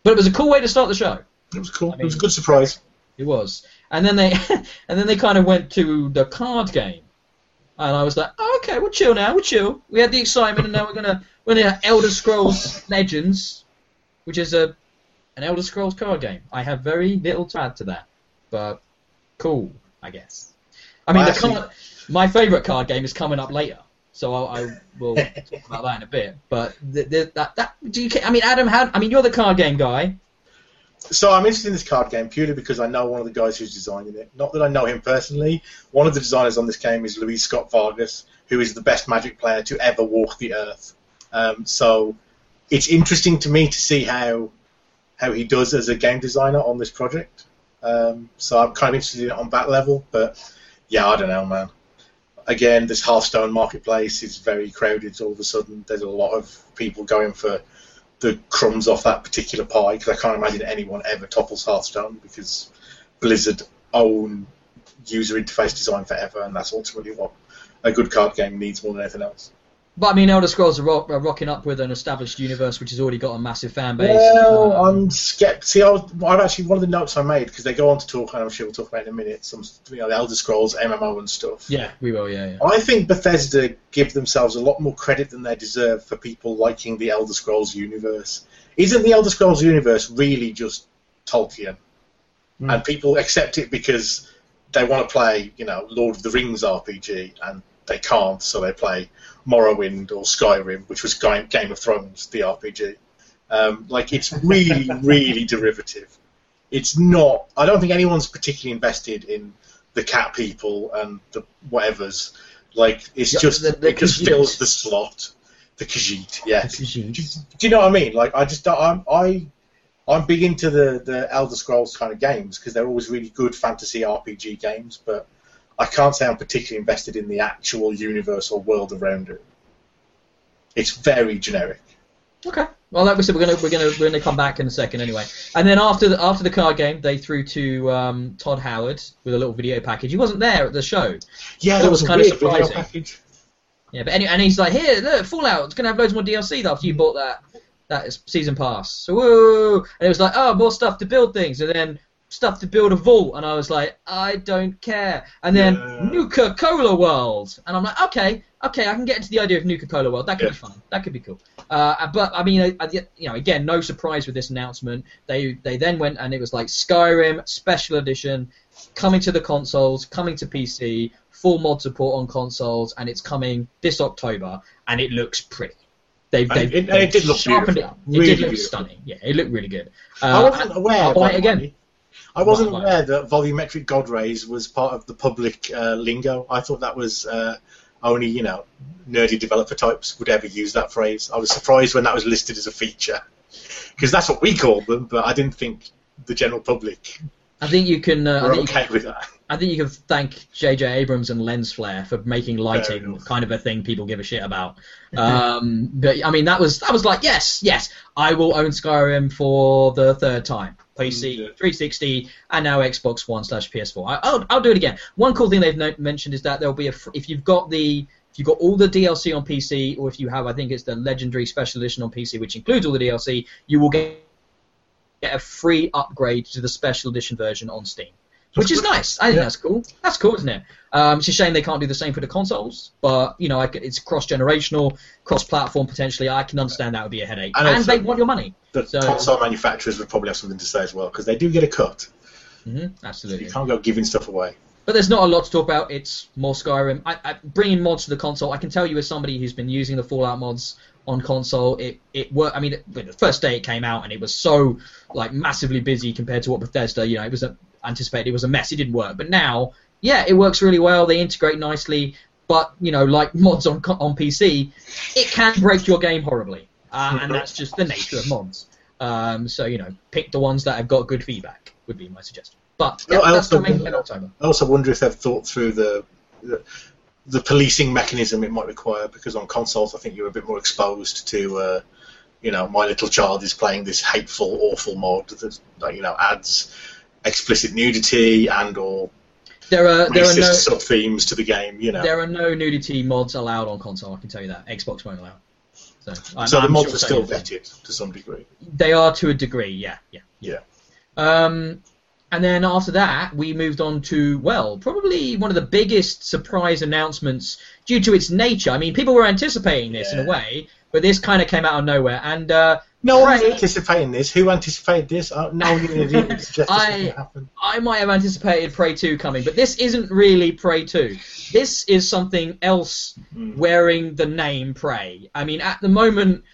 But it was a cool way to start the show. It was cool. I it was a good surprise. It was, and then they <laughs> and then they kind of went to the card game, and I was like, oh, okay, we'll chill now, we'll chill. We had the excitement, and now we're gonna we're gonna Elder Scrolls Legends, which is a an Elder Scrolls card game. I have very little to add to that, but cool, I guess. I mean, actually- card, my favorite card game is coming up later, so I, I will <laughs> talk about that in a bit. But the, the, that that do you? I mean, Adam, how? I mean, you're the card game guy. So I'm interested in this card game purely because I know one of the guys who's designing it. Not that I know him personally. One of the designers on this game is Luis Scott-Vargas, who is the best Magic player to ever walk the earth. Um, so it's interesting to me to see how how he does as a game designer on this project. Um, so I'm kind of interested in it on that level. But yeah, I don't know, man. Again, this Hearthstone marketplace is very crowded. All of a sudden, there's a lot of people going for the crumbs off that particular pie because I can't imagine anyone ever topples Hearthstone because Blizzard own user interface design forever, and that's ultimately what a good card game needs more than anything else. But I mean, Elder Scrolls are, rock, are rocking up with an established universe which has already got a massive fan base. Well, Um, I'm skeptical. See, I was, I've actually one of the notes I made because they go on to talk, and I'm sure we'll talk about it in a minute. Some, you know, the Elder Scrolls MMO and stuff. yeah, we will. Yeah, yeah. I think Bethesda give themselves a lot more credit than they deserve for people liking the Elder Scrolls universe. Isn't the Elder Scrolls universe really just Tolkien? Mm. And people accept it because they want to play, you know, Lord of the Rings RPG, and they can't, so they play Morrowind or Skyrim, which was Game of Thrones, the RPG. Um, like, it's really, <laughs> really derivative. It's not. I don't think anyone's particularly invested in the cat people and the whatevers. Like, it's Yeah, just the- the it just fills the slot. The Khajiit, yes. Khajiit. Do you know what I mean? Like, I just I'm I I'm big into the the Elder Scrolls kind of games because they're always really good fantasy RPG games, but I can't say I'm particularly invested in the actual universe or world around it. It's very generic. Okay. Well, like we said, we're gonna we're gonna we're gonna come back in a second anyway. And then after the after the card game, they threw to um, Todd Howard with a little video package. He wasn't there at the show. Yeah, That was was weird video surprising. package. Yeah, but anyway, and he's like, here, look, Fallout. It's gonna have loads more DLC after you bought that that season pass. So woo! And it was like, oh, more stuff to build things, and then stuff to build a vault. And I was like, I don't care. And then Yeah. Nuka Cola World, and I'm like, okay, okay, I can get into the idea of Nuka Cola World. That could be fun. That could be cool. Uh, but I mean, I, I, you know, again, no surprise with this announcement. They they then went and it was like Skyrim Special Edition coming to the consoles, coming to PC, full mod support on consoles, and it's coming this October, and it looks pretty. They've, they've, it- and it did look sharpened beautiful. it. It Really did look beautiful. stunning. Yeah, it looked really good. I Uh, wasn't aware. I'll buy it again. way. I wasn't aware that volumetric God rays was part of the public uh, lingo. I thought that was uh, only you know nerdy developer types would ever use that phrase. I was surprised when that was listed as a feature because that's what we call them, but I didn't think the general public I think you can. Uh, I think you okay with that. I think you can thank J.J. Abrams and Lens Flare for making lighting kind of a thing people give a shit about. <laughs> Um, but I mean, that was that was like, yes, yes, I will own Skyrim for the third time. PC, Mm, yeah. 360, and now Xbox One slash PS4. I, I'll, I'll do it again. One cool thing they've no- mentioned is that there'll be a fr- if you've got the if you've got all the DLC on PC, or if you have, I think it's the Legendary Special Edition on PC, which includes all the DLC, you will get get a free upgrade to the Special Edition version on Steam. which is <laughs> nice. I think Yeah. that's cool. That's cool, isn't it? Um, it's a shame they can't do the same for the consoles, but you know, I c it's cross-generational, cross-platform potentially. I can understand that would be a headache, And and, they want your money. The So- console manufacturers would probably have something to say as well because they do get a cut. hmm absolutely. You can't go giving stuff away. But there's not a lot to talk about. It's more Skyrim. I, I, bringing mods to the console, I can tell you as somebody who's been using the Fallout mods on console, it it worked. I mean, the first day it came out, and it was so like massively busy compared to what Bethesda. You know, it was a, anticipated. It was a mess. It didn't work. But now, yeah, it works really well. They integrate nicely. But you know, like mods on on PC, it can break your game horribly, uh, and that's just the nature of mods. Um, so you know, pick the ones that have got good feedback. Would be my suggestion. But yeah, I that's also- coming in October. I also wonder if they've thought through the, the policing mechanism it might require because on consoles I think you're a bit more exposed to uh, you know my little child is playing this hateful awful mod that you know adds explicit nudity and or There are there are racist no sub themes to the game you know there are no nudity mods allowed on console. I can tell you that Xbox won't allow. So, I'm- so the I'm mods sure are still vetted to some degree They are to a degree, yeah, yeah. yeah Um, and then after that, we moved on to well, probably one of the biggest surprise announcements due to its nature. I mean, people were anticipating this in a way, but this kind of came out of nowhere. And uh, no one was anticipating this who anticipated this oh, no one even did suggest this <laughs> I- was going to happen I might have anticipated Prey 2 coming, but this isn't really Prey 2. This is something else Hmm. wearing the name Prey. I mean, at the moment,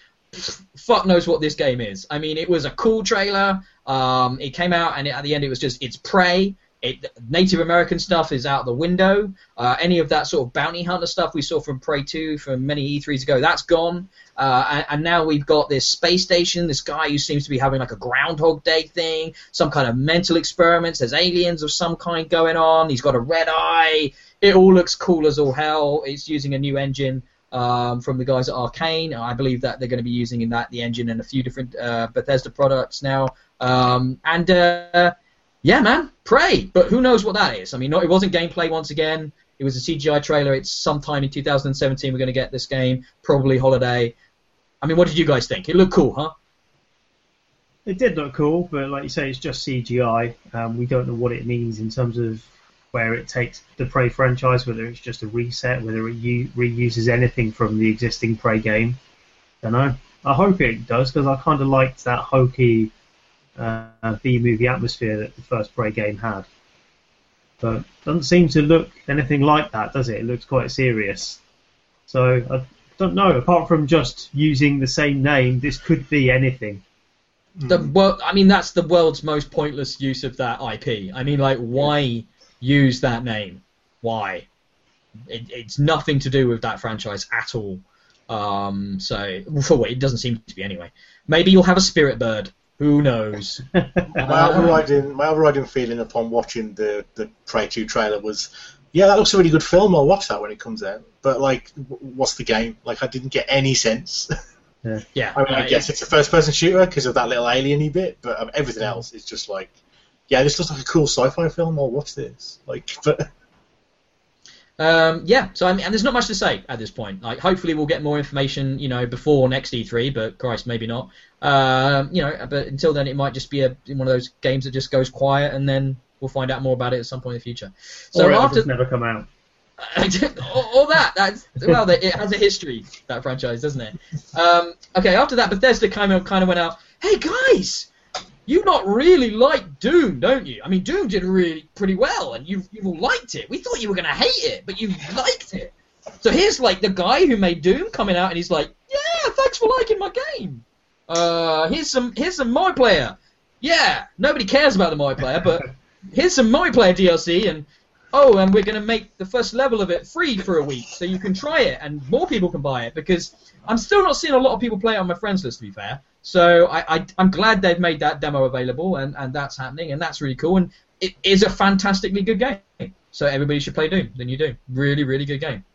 fuck knows what this game is. I mean, it was a cool trailer. Um, it came out, and at the end, it was just it's Prey. It, Native American stuff is out the window. Uh, any of that sort of bounty hunter stuff we saw from Prey 2 from many E3s ago, that's gone. Uh, and, and now we've got this space station, this guy who seems to be having like a Groundhog Day thing, some kind of mental experiments. There's aliens of some kind going on. He's got a red eye. It all looks cool as all hell. It's using a new engine um, from the guys at Arcane. I believe that they're going to be using in that the engine and a few different uh, Bethesda products now. Um, and uh, yeah, man, Prey. But who knows what that is? I mean, not, it wasn't gameplay once again. It was a CGI trailer. It's sometime in 2017 we're going to get this game, probably holiday. I mean, what did you guys think? It looked cool, huh? It did look cool, but like you say, it's just CGI. Um, we don't know what it means in terms of where it takes the Prey franchise, whether it's just a reset, whether it u- reuses anything from the existing Prey game. I Don't know. I hope it does because I kind of liked that hokey uh, B movie atmosphere that the first Prey game had. But doesn't seem to look anything like that, does it? It looks quite serious. So I don't know. Apart from just using the same name, this could be anything. The well, I mean, that's the world's most pointless use of that IP. I mean, like, why use that name? Why? It, it's nothing to do with that franchise at all. Um, so, for what it doesn't seem to be anyway. Maybe you'll have a spirit bird. Who knows? <laughs> my overriding my overriding feeling upon watching the the Prey 2 trailer was, yeah, that looks a really good film. I'll watch that when it comes out. But like, what's the game? Like, I didn't get any sense. <laughs> Yeah. I mean, I uh, guess it's a first-person shooter because of that little alieny bit, but um, everything else is just like, yeah, this looks like a cool sci-fi film. I'll watch this. Like, <laughs> but Um, yeah, so I mean, and there's not much to say at this point. Like, hopefully, we'll get more information, you know, before next E3. But Christ, maybe not. Um, you know, but until then, it might just be a one of those games that just goes quiet, and then we'll find out more about it at some point in the future. So or it'll after just never come out. <laughs> all, all that, that's well, it has a history that franchise, doesn't it? Um, okay, after that, Bethesda kind of kind of went out. Hey guys, you not really like Doom, don't you? I mean, Doom did really pretty well, and you you all liked it. We thought you were gonna hate it, but you liked it. So here's like the guy who made Doom coming out, and he's like, "Yeah, thanks for liking my game. Uh, here's some here's some multiplayer. Yeah, nobody cares about the multiplayer, but <laughs> here's some multiplayer DLC, and oh, and we're going to make the first level of it free for a week, so you can try it, and more people can buy it, because I'm still not seeing a lot of people play it on my friends list, to be fair. So I, I'm glad they've made that demo available, and, and that's happening, and that's really cool, and it is a fantastically good game. So everybody should play Doom, then you do. Really, really good game.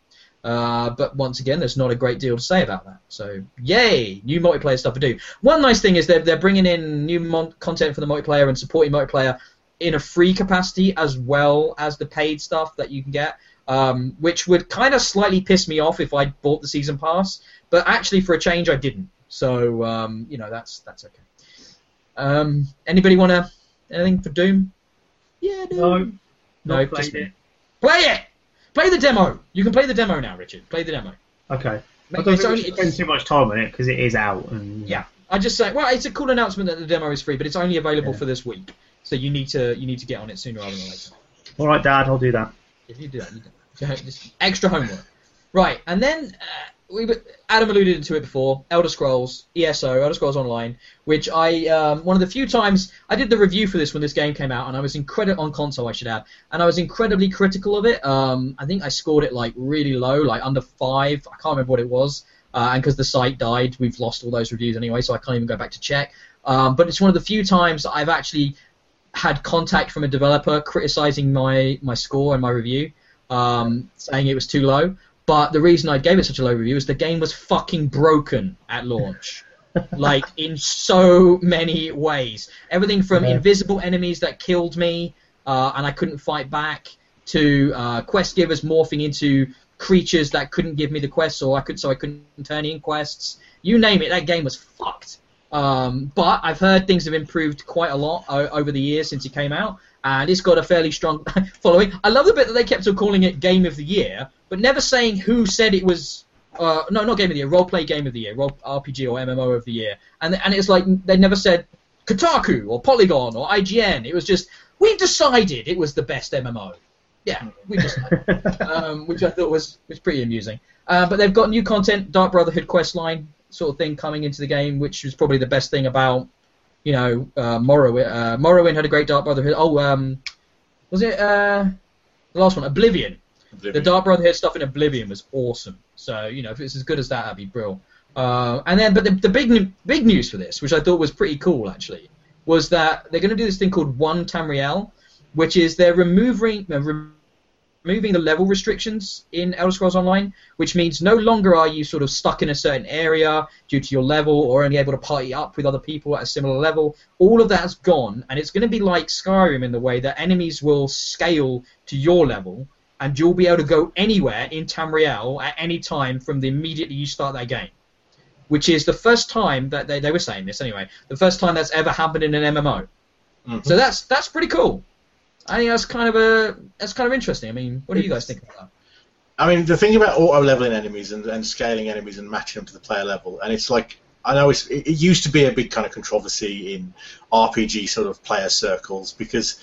Uh, but once again, there's not a great deal to say about that. So, yay, new multiplayer stuff to do. One nice thing is they're, they're bringing in new mon- content for the multiplayer and supporting multiplayer in a free capacity as well as the paid stuff that you can get, um, which would kind of slightly piss me off if I bought the season pass. But actually, for a change, I didn't. So, um, you know, that's that's okay. Um, anybody want to anything for Doom? Yeah, no. No, no, just it. play it. Play the demo. You can play the demo now, Richard. Play the demo. Okay. I don't it's think only- should spend too much time on it because it is out. And Yeah. I just say, well, it's a cool announcement that the demo is free, but it's only available Yeah. for this week. So you need to you need to get on it sooner rather than later. All right, Dad, I'll do that. If you do that, you do. <laughs> Just extra homework. Right, and then uh, we Adam alluded to it before. Elder Scrolls ESO, Elder Scrolls Online, which I um, one of the few times I did the review for this when this game came out, and I was incredible on console, I should add, and I was incredibly critical of it. Um, I think I scored it like really low, like under five. I can't remember what it was, uh, and because the site died, we've lost all those reviews anyway, so I can't even go back to check. Um, but it's one of the few times I've actually had contact from a developer criticizing my my score and my review, um, saying it was too low. But the reason I gave it such a low review is the game was fucking broken at launch. <laughs> like in so many ways. Everything from Yeah. invisible enemies that killed me uh, and I couldn't fight back to uh, quest givers morphing into creatures that couldn't give me the quests or I could so I couldn't turn in quests. You name it, that game was fucked. Um, but I've heard things have improved quite a lot o- over the years since it came out, and it's got a fairly strong <laughs> following. I love the bit that they kept on calling it Game of the Year, but never saying who said it was. Uh, no, not Game of the Year, roleplay Game of the Year, role RPG or MMO of the Year, and and it's like they never said Kotaku or Polygon or IGN. It was just we decided it was the best MMO. Yeah, we decided <laughs> um, which I thought was was pretty amusing. Uh, but they've got new content, Dark Brotherhood quest line sort of thing coming into the game, which was probably the best thing about you know uh, Morrowind. Uh, Morrowind had a great Dark Brotherhood. Oh, um, was it uh, the last one? Oblivion. The Dark Brotherhood stuff in Oblivion was awesome. So you know if it's as good as that, that'd be brilliant. Uh, and then, but the, the big big news for this, which I thought was pretty cool actually, was that they're going to do this thing called One Tamriel, which is they're removing uh, rem- removing the level restrictions in Elder Scrolls Online, which means no longer are you sort of stuck in a certain area due to your level or only able to party up with other people at a similar level. All of that's gone, and it's going to be like Skyrim in the way that enemies will scale to your level, and you'll be able to go anywhere in Tamriel at any time from the immediately you start that game. Which is the first time that they, they were saying this anyway, the first time that's ever happened in an MMO. Mhm. So that's that's pretty cool. I think that's kind of a that's kind of interesting. I mean, what do you guys think of that? I mean, the thing about auto leveling enemies and, and scaling enemies and matching them to the player level, and it's like I know it's, it, it used to be a big kind of controversy in RPG sort of player circles because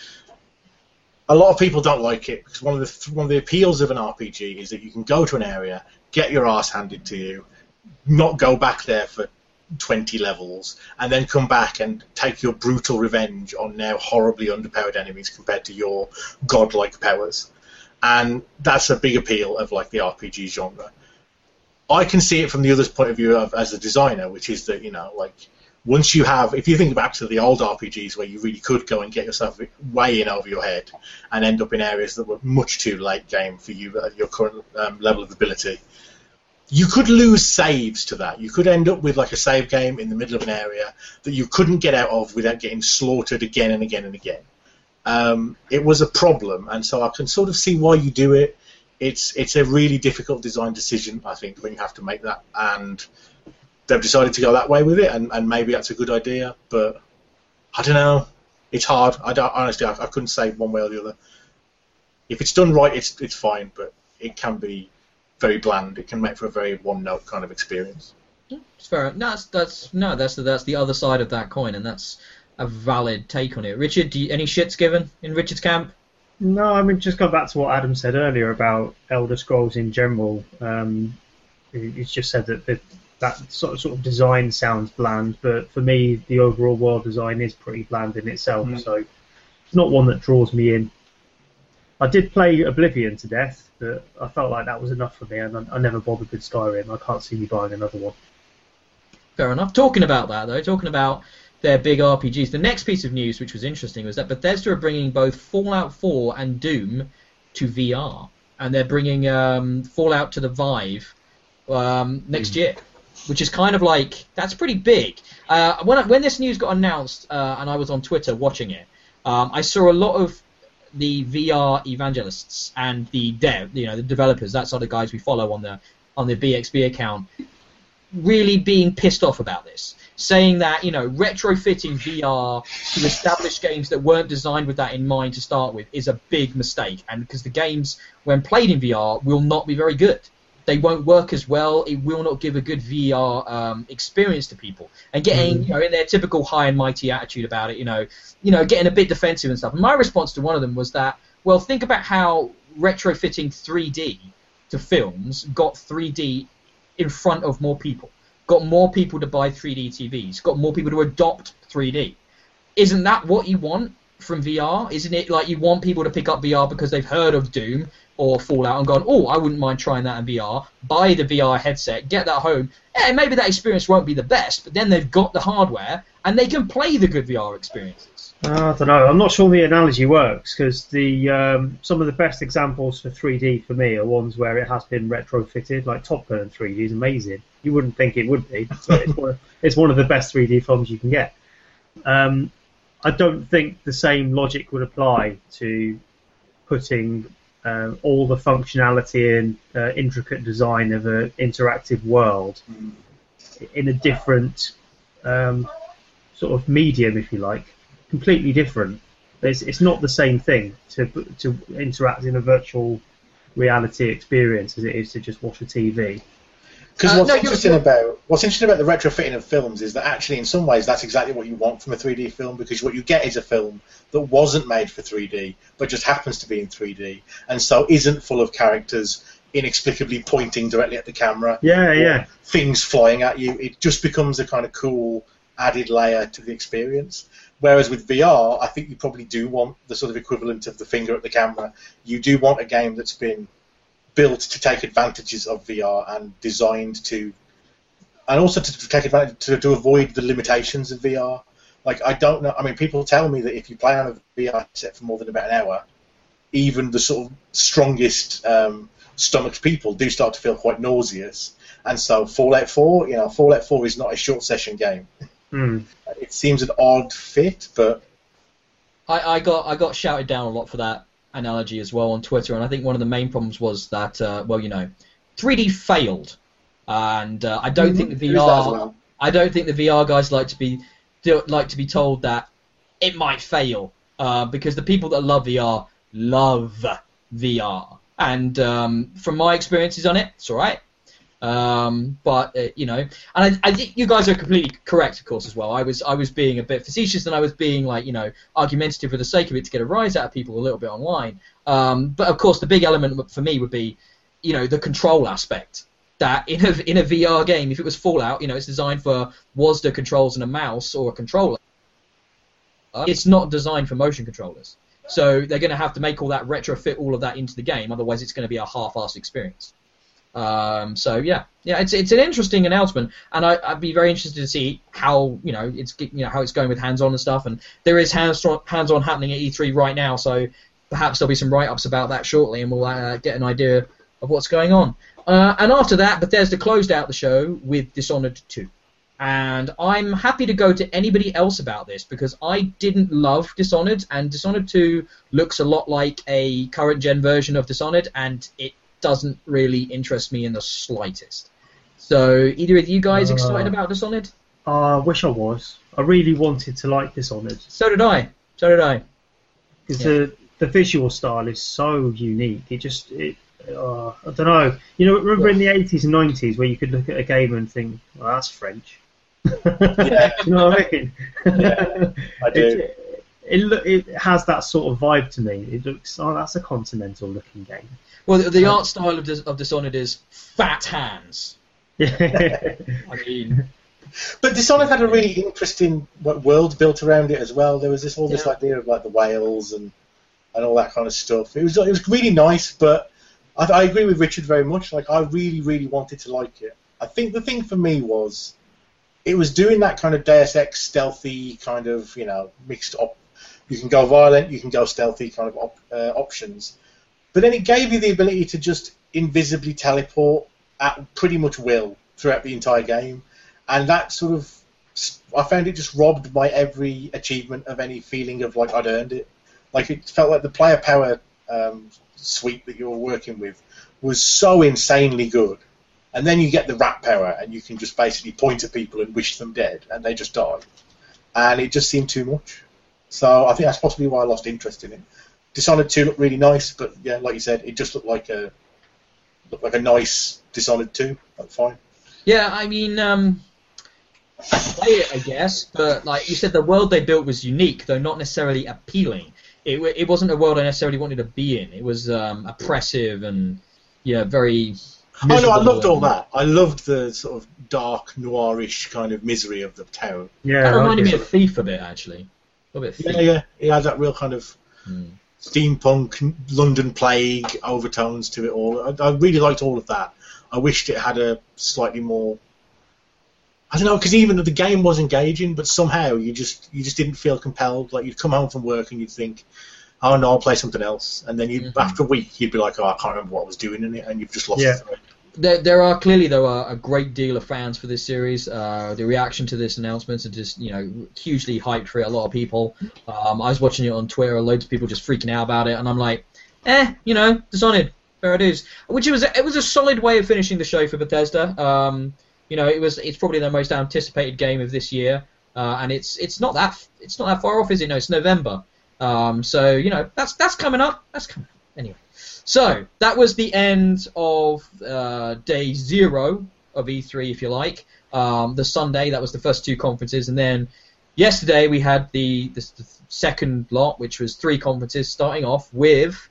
a lot of people don't like it because one of the one of the appeals of an RPG is that you can go to an area, get your ass handed to you, not go back there for 20 levels, and then come back and take your brutal revenge on now horribly underpowered enemies compared to your godlike powers and that's a big appeal of like the RPG genre. I can see it from the other's point of view of, as a designer, which is that you know, like once you have, if you think back to the old RPGs where you really could go and get yourself way in over your head and end up in areas that were much too late game for you at your current um, level of ability, you could lose saves to that. You could end up with like a save game in the middle of an area that you couldn't get out of without getting slaughtered again and again and again um, it was a problem, and so I can sort of see why you do it. It's it's a really difficult design decision, I think, when you have to make that, and they've decided to go that way with it, and, and maybe that's a good idea, but I don't know. It's hard. I don't, honestly, I, I couldn't say one way or the other. If it's done right, it's it's fine, but it can be very bland. It can make for a very one-note kind of experience. It's fair. No, that's that's no, that's the, that's the other side of that coin, and that's a valid take on it. Richard, do you, any shits given in Richard's camp? No, I mean, just go back to what Adam said earlier about Elder Scrolls in general. Um, he- he's just said that the, that sort of, sort of design sounds bland, but for me, the overall world design is pretty bland in itself, Mm. so it's not one that draws me in. I did play Oblivion to death, but I felt like that was enough for me, and I, I never bothered with Skyrim. I can't see me buying another one. Fair enough. Talking about that though, talking about their big RPGs, the next piece of news which was interesting was that Bethesda are bringing both Fallout 4 and Doom to VR, and they're bringing um, Fallout to the Vive um, next year, which is kind of like that's pretty big. Uh, when I, when this news got announced, uh, and I was on Twitter watching it, um, I saw a lot of the VR evangelists and the dev, you know, the developers. That's are the guys we follow on the on the BXB account really being pissed off about this saying that you know retrofitting VR to established games that weren't designed with that in mind to start with is a big mistake, and because the games when played in VR will not be very good. They won't work as well. It will not give a good VR um, experience to people. And getting, you know, in their typical high and mighty attitude about it, you know, you know, getting a bit defensive and stuff. And my response to one of them was that, well, think about how retrofitting 3D to films got 3D in front of more people, got more people to buy 3D TVs, got more people to adopt 3D. Isn't that what you want from VR? Isn't it like you want people to pick up VR because they've heard of Doom or Fallout and gone, oh, I wouldn't mind trying that in VR, buy the VR headset, get that home. Yeah, maybe that experience won't be the best, but then they've got the hardware and they can play the good VR experiences. Uh, I don't know. I'm not sure the analogy works because the um, some of the best examples for 3D for me are ones where it has been retrofitted. Like Top Gun 3D is amazing. You wouldn't think it would be, but it's one of, <laughs> it's one of the best 3D films you can get. Um, I don't think the same logic would apply to putting um, all the functionality and uh, intricate design of an interactive world in a different um, sort of medium, if you like, completely different. It's, it's not the same thing to to interact in a virtual reality experience as it is to just watch a TV. Because Uh, what's no, you're- interesting you're- about what's interesting about the retrofitting of films is that actually, in some ways, that's exactly what you want from a 3D film. Because what you get is a film that wasn't made for 3D, but just happens to be in 3D, and so isn't full of characters inexplicably pointing directly at the camera. Yeah, or yeah. Things flying at you. It just becomes a kind of cool added layer to the experience. Whereas with VR, I think you probably do want the sort of equivalent of the finger at the camera. You do want a game that's been built to take advantages of VR and designed to, and also to, to take advantage to, to avoid the limitations of VR. Like I don't know. I mean, people tell me that if you play on a VR set for more than about an hour, even the sort of strongest um, stomached people do start to feel quite nauseous. And so Fallout 4, you know, Fallout 4 is not a short session game. Hmm. It seems an odd fit, but I, I got I got shouted down a lot for that analogy as well on Twitter, and I think one of the main problems was that uh, well, you know, 3D failed, and uh, I don't think the there's that as VR well. I don't think the VR guys like to be do, like to be told that it might fail uh, because the people that love VR love VR, and um, from my experiences on it, it's all right. Um, but uh, you know, and I, I think you guys are completely correct, of course, as well. I was I was being a bit facetious and I was being like you know argumentative for the sake of it to get a rise out of people a little bit online. Um, but of course, the big element for me would be, you know, the control aspect. That in a in a VR game, if it was Fallout, you know, it's designed for WASD controls and a mouse or a controller. It's not designed for motion controllers. So they're going to have to make all that retrofit all of that into the game. Otherwise, it's going to be a half-assed experience. Um, so yeah, yeah, it's it's an interesting announcement, and I, I'd be very interested to see how you know it's you know how it's going with hands-on and stuff. And there is hands hands-on happening at E3 right now, so perhaps there'll be some write-ups about that shortly, and we'll uh, get an idea of what's going on. Uh, and after that, Bethesda closed out the show with Dishonored 2. And I'm happy to go to anybody else about this because I didn't love Dishonored, and Dishonored 2 looks a lot like a current gen version of Dishonored, and it doesn't really interest me in the slightest. So, either of you guys Uh. excited about Dishonored? I wish I was. I really wanted to like Dishonored So did I. So did I. because Yeah. the the visual style is so unique. It just it. Uh, I don't know. You know, remember in the 80s and 90s where you could look at a game and think, "Well, that's French." <laughs> Yeah. you know what I mean? Yeah, I <laughs> do. It, it, loo- it has that sort of vibe to me. It looks, oh, that's a continental looking game. Well, the, the art style of, Dis- of Dishonored is fat hands. Yeah. <laughs> I mean, But Dishonored had a really interesting what, world built around it as well. There was this all this Yeah. idea of like the whales and and all that kind of stuff. It was it was really nice, but I, I agree with Richard very much. Like I really really wanted to like it. I think the thing for me was it was doing that kind of Deus Ex stealthy kind of you know mixed up. You can go violent, you can go stealthy kind of op, uh, options, but then it gave you the ability to just invisibly teleport at pretty much will throughout the entire game and that sort of I found it just robbed my every achievement of any feeling of like I'd earned it. Like it felt like the player power um, suite that you were working with was so insanely good and then you get the rat power, and you can just basically point at people and wish them dead, and they just die. And it just seemed too much. So I think that's possibly why I lost interest in it. Dishonored 2 looked really nice, but yeah, like you said, it just looked like a looked like a nice Dishonored 2. That's fine. Yeah, I mean, um, I play it, I guess, but like you said, the world they built was unique, though not necessarily appealing. It, it wasn't a world I necessarily wanted to be in. It was um, oppressive and yeah, very. Oh no, I loved all that. I loved the sort of dark, noirish kind of misery of the town. Yeah, That I reminded me of Thief a bit, actually. A bit. Thief. Yeah, yeah. It had that real kind of Hmm. Steampunk, London plague overtones to it all. I, I really liked all of that. I wished it had a slightly more. I don't know, because even the game was engaging, but somehow you just you just didn't feel compelled. Like you'd come home from work and you'd think, "Oh no, I'll play something else," and then you Mhm. after a week you'd be like, "Oh, I can't remember what I was doing in it," and you've just lost Yeah. the thread. There, there are clearly though a, a great deal of fans for this series. Uh, the reaction to this announcement is just you know hugely hyped for it. A lot of people. Um, I was watching it on Twitter. Loads of people just freaking out about it, and I'm like, eh, you know, Dishonored, there it is. Which it was it was a solid way of finishing the show for Bethesda. Um, you know, it was it's probably their most anticipated game of this year, uh, and it's it's not that it's not that far off, is it? No, it's November. Um, so you know that's that's coming up. That's coming up. Anyway. So that was the end of uh, day zero of E3, if you like. Um, the Sunday that was the first two conferences, and then yesterday we had the, the, the second lot, which was three conferences, starting off with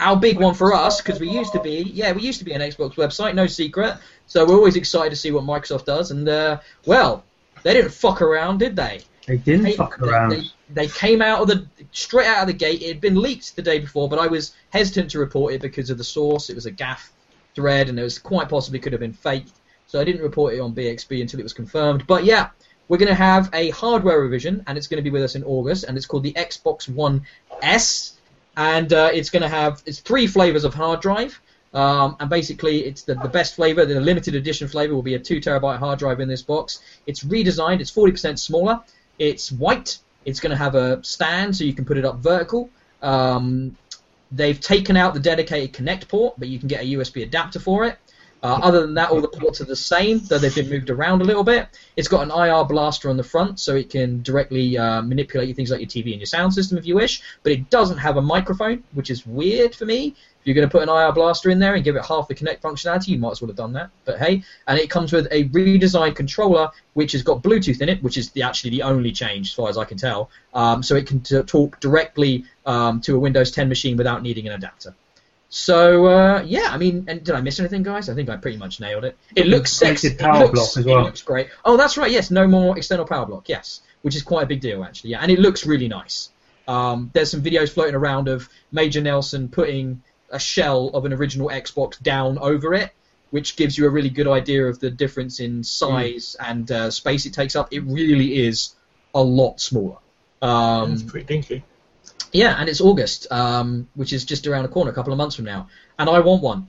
our big one for us because we used to be yeah we used to be an Xbox website, no secret. So we're always excited to see what Microsoft does, and uh, well, they didn't fuck around, did they? They didn't They- fuck around. They, they came out of the straight out of the gate. It had been leaked the day before, but I was hesitant to report it because of the source. It was a GAF thread, and it was quite possibly could have been faked. So I didn't report it on BXB until it was confirmed. But yeah, we're going to have a hardware revision, and it's going to be with us in August, and it's called the Xbox One S, and uh, it's going to have it's three flavors of hard drive. Um, and basically, it's the, the best flavor. The limited edition flavor will be a two terabyte hard drive in this box. It's redesigned. It's 40% smaller. It's white. It's going to have a stand so you can put it up vertical. Um, they've taken out the dedicated Kinect port, but you can get a USB adapter for it. Uh, other than that, all the ports are the same, though they've been moved around a little bit. It's got an IR blaster on the front, so it can directly uh, manipulate things like your TV and your sound system if you wish. But it doesn't have a microphone, which is weird for me. If you're going to put an IR blaster in there and give it half the Kinect functionality, you might as well have done that. But hey, and it comes with a redesigned controller, which has got Bluetooth in it, which is the, actually the only change, as far as I can tell. Um, so it can t- talk directly um, to a Windows 10 machine without needing an adapter. So uh, yeah, I mean, and did I miss anything, guys? I think I pretty much nailed it. It looks sexy. Power it looks, block as well. It looks great. Oh, that's right. Yes, no more external power block. Yes, which is quite a big deal actually. Yeah, and it looks really nice. Um, there's some videos floating around of Major Nelson putting a shell of an original Xbox down over it, which gives you a really good idea of the difference in size and uh, space it takes up. It really is a lot smaller. Um, it's pretty dinky. Yeah, and it's August, um, which is just around the corner, a couple of months from now, and I want one.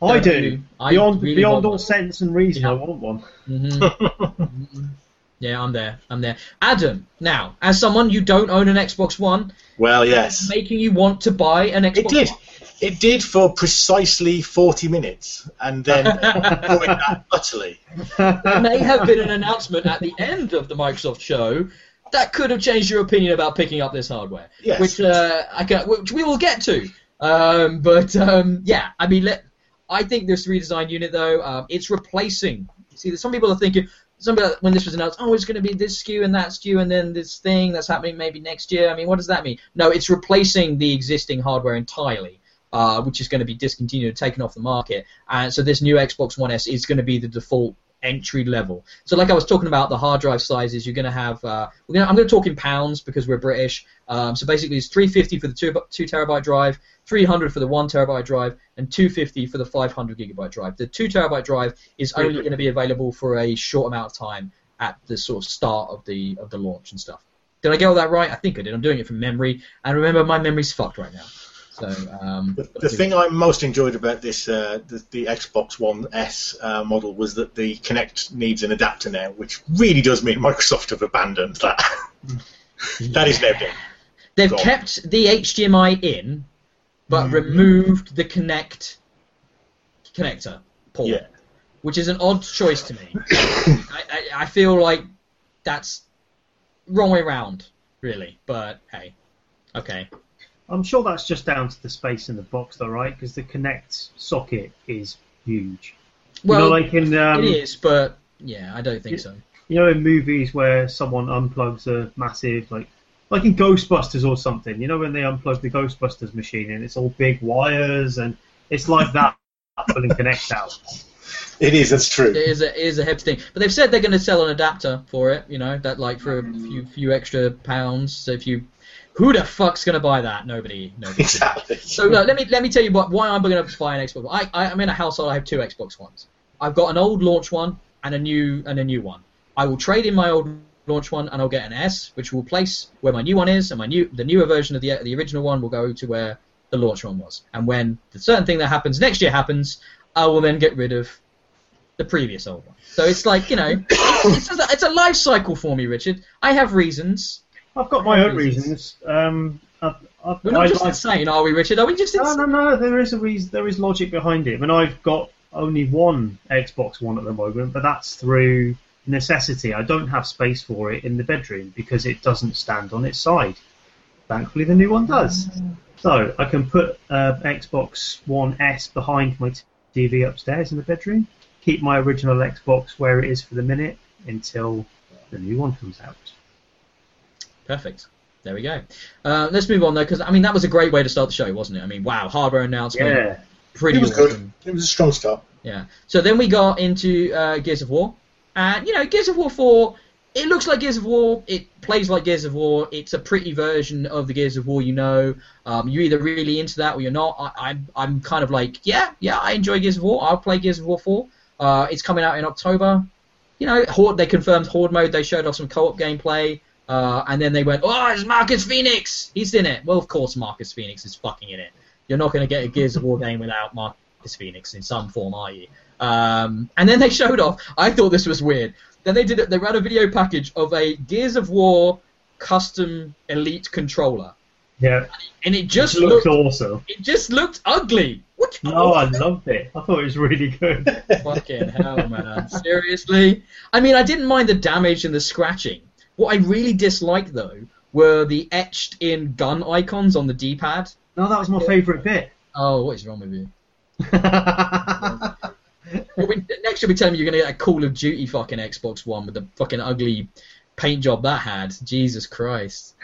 I Don't do. you? I beyond really beyond all one. sense and reason, Yeah. I want one. hmm <laughs> yeah, I'm there. I'm there. Adam, now, as someone you don't own an Xbox One, well, yes. making you want to buy an Xbox It did. One. It did for precisely 40 minutes, and then <laughs> that utterly. There may have been an announcement at the end of the Microsoft show that could have changed your opinion about picking up this hardware, Yes. which uh, I can, which we will get to. Um, but um, yeah, I mean, let, I think this redesigned unit though, um, it's replacing. See, some people are thinking. Some people, when this was announced, oh, it's going to be this SKU and that SKU, and then this thing that's happening maybe next year. I mean, what does that mean? No, it's replacing the existing hardware entirely. Uh, which is going to be discontinued, taken off the market, and so this new Xbox One S is going to be the default entry level. So, like I was talking about, the hard drive sizes, you're going to have. Uh, we're gonna, I'm going to talk in pounds because we're British. Um, so basically, it's 350 for the two, two terabyte drive, 300 for the one terabyte drive, and 250 for the 500 gigabyte drive. The two terabyte drive is only going to be available for a short amount of time at the sort of start of the of the launch and stuff. Did I get all that right? I think I did. I'm doing it from memory, and remember, my memory's fucked right now. So um, The, the thing I most enjoyed about this, uh, the, the Xbox One S uh, model, was that the Kinect needs an adapter now, which really does mean Microsoft have abandoned that. <laughs> that is now dead. They've Gone. kept the HDMI in, but Mhm. removed the Kinect connector. port, Yeah. which is an odd choice to me. <coughs> I, I, I feel like that's wrong way round, really. But hey, okay. I'm sure that's just down to the space in the box, though, right? Because the Kinect socket is huge. Well, you know, like in um, it is, but yeah, I don't think so. you know, in movies where someone unplugs a massive, like, like in Ghostbusters or something. You know, when they unplug the Ghostbusters machine and it's all big wires and it's like that <laughs> pulling Kinect out. It is. That's true. It is a it is a hip thing, but they've said they're going to sell an adapter for it. You know that like for a few few extra pounds. So if you, who the fuck's going to buy that? Nobody. Nobody. Exactly. So look, let me let me tell you what, why I'm going to buy an Xbox. I, I I'm in a household. I have two Xbox Ones. I've got an old launch one and a new and a new one. I will trade in my old launch one and I'll get an S, which will place where my new one is, and my new the newer version of the the original one will go to where the launch one was. And when the certain thing that happens next year happens, I will then get rid of the previous old one. So it's like you know, <coughs> it's a, it's a life cycle for me, Richard. I have reasons. I've got my own reasons. Um, I've, I've, We're not I just like- insane, are we, Richard? Are we just No, insane? no, no. There is a reason. There is logic behind it. I mean, I've got only one Xbox One at the moment, but that's through necessity. I don't have space for it in the bedroom because it doesn't stand on its side. Thankfully, the new one does. So I can put uh, Xbox One S behind my TV upstairs in the bedroom. Keep my original Xbox where it is for the minute until the new one comes out. Perfect. There we go. Uh, let's move on though, because I mean that was a great way to start the show, wasn't it? I mean, wow, hardware announcement, Yeah. pretty It was awesome. good. It was a strong start. Yeah. So then we got into uh, Gears of War, and you know, Gears of War Four. It looks like Gears of War. It plays like Gears of War. It's a pretty version of the Gears of War you know. Um, you're either really into that or you're not. I, I'm I'm kind of like, yeah, yeah, I enjoy Gears of War. I'll play Gears of War Four. Uh, it's coming out in October. You know, Horde. They confirmed Horde mode. They showed off some co-op gameplay. Uh, and then they went, oh, it's Marcus Phoenix. He's in it. Well, of course, Marcus Phoenix is fucking in it. You're not going to get a Gears of War game without Marcus Phoenix in some form, are you? Um, and then they showed off. I thought this was weird. Then they did it. They ran a video package of a Gears of War custom Elite controller, Yeah. and it just it looks looked. awesome. It just looked ugly. What? No, I loved it. I thought it was really good. Fucking hell, man. Seriously? I mean, I didn't mind the damage and the scratching. What I really disliked, though, were the etched in gun icons on the D pad. No, that was my favourite bit. Oh, what is wrong with you? <laughs> Next, you'll be telling me you're going to get a Call of Duty fucking Xbox One with the fucking ugly paint job that had. Jesus Christ.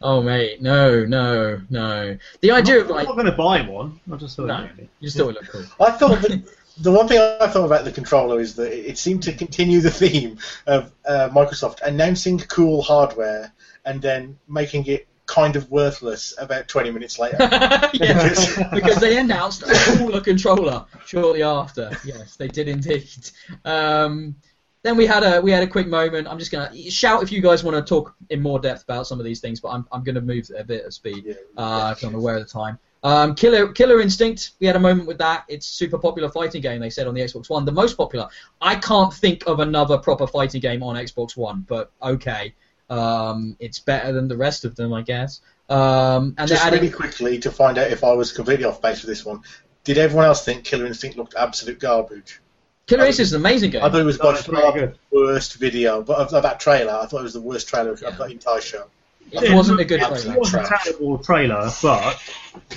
Oh, mate. No, no, no. The idea of, like I'm not going to buy one. I just thought No, you just thought it looked cool. I thought that the one thing I thought about the controller is that it seemed to continue the <laughs> theme of uh, Microsoft announcing cool hardware and then making it kind of worthless about 20 minutes later. <laughs> yeah, <laughs> because they announced a cooler controller shortly after. Yes, they did indeed. Um, then we had a we had a quick moment. I'm just gonna shout if you guys want to talk in more depth about some of these things, but I'm I'm gonna move at a bit of speed Yeah. uh, 'cause I'm aware of the time. Um, Killer Killer Instinct. We had a moment with that. It's super popular fighting game. They said on the Xbox One, the most popular. I can't think of another proper fighting game on Xbox One, but okay. Um, it's better than the rest of them, I guess. Um, and Just adding. really quickly to find out if I was completely off base with this one. Did everyone else think Killer Instinct looked absolute garbage? Killer Instinct is an amazing game. I thought it was by far the worst video, but of, of that trailer, I thought it was the worst trailer Yeah. of the entire show. It wasn't a good trailer. It was a terrible trailer, but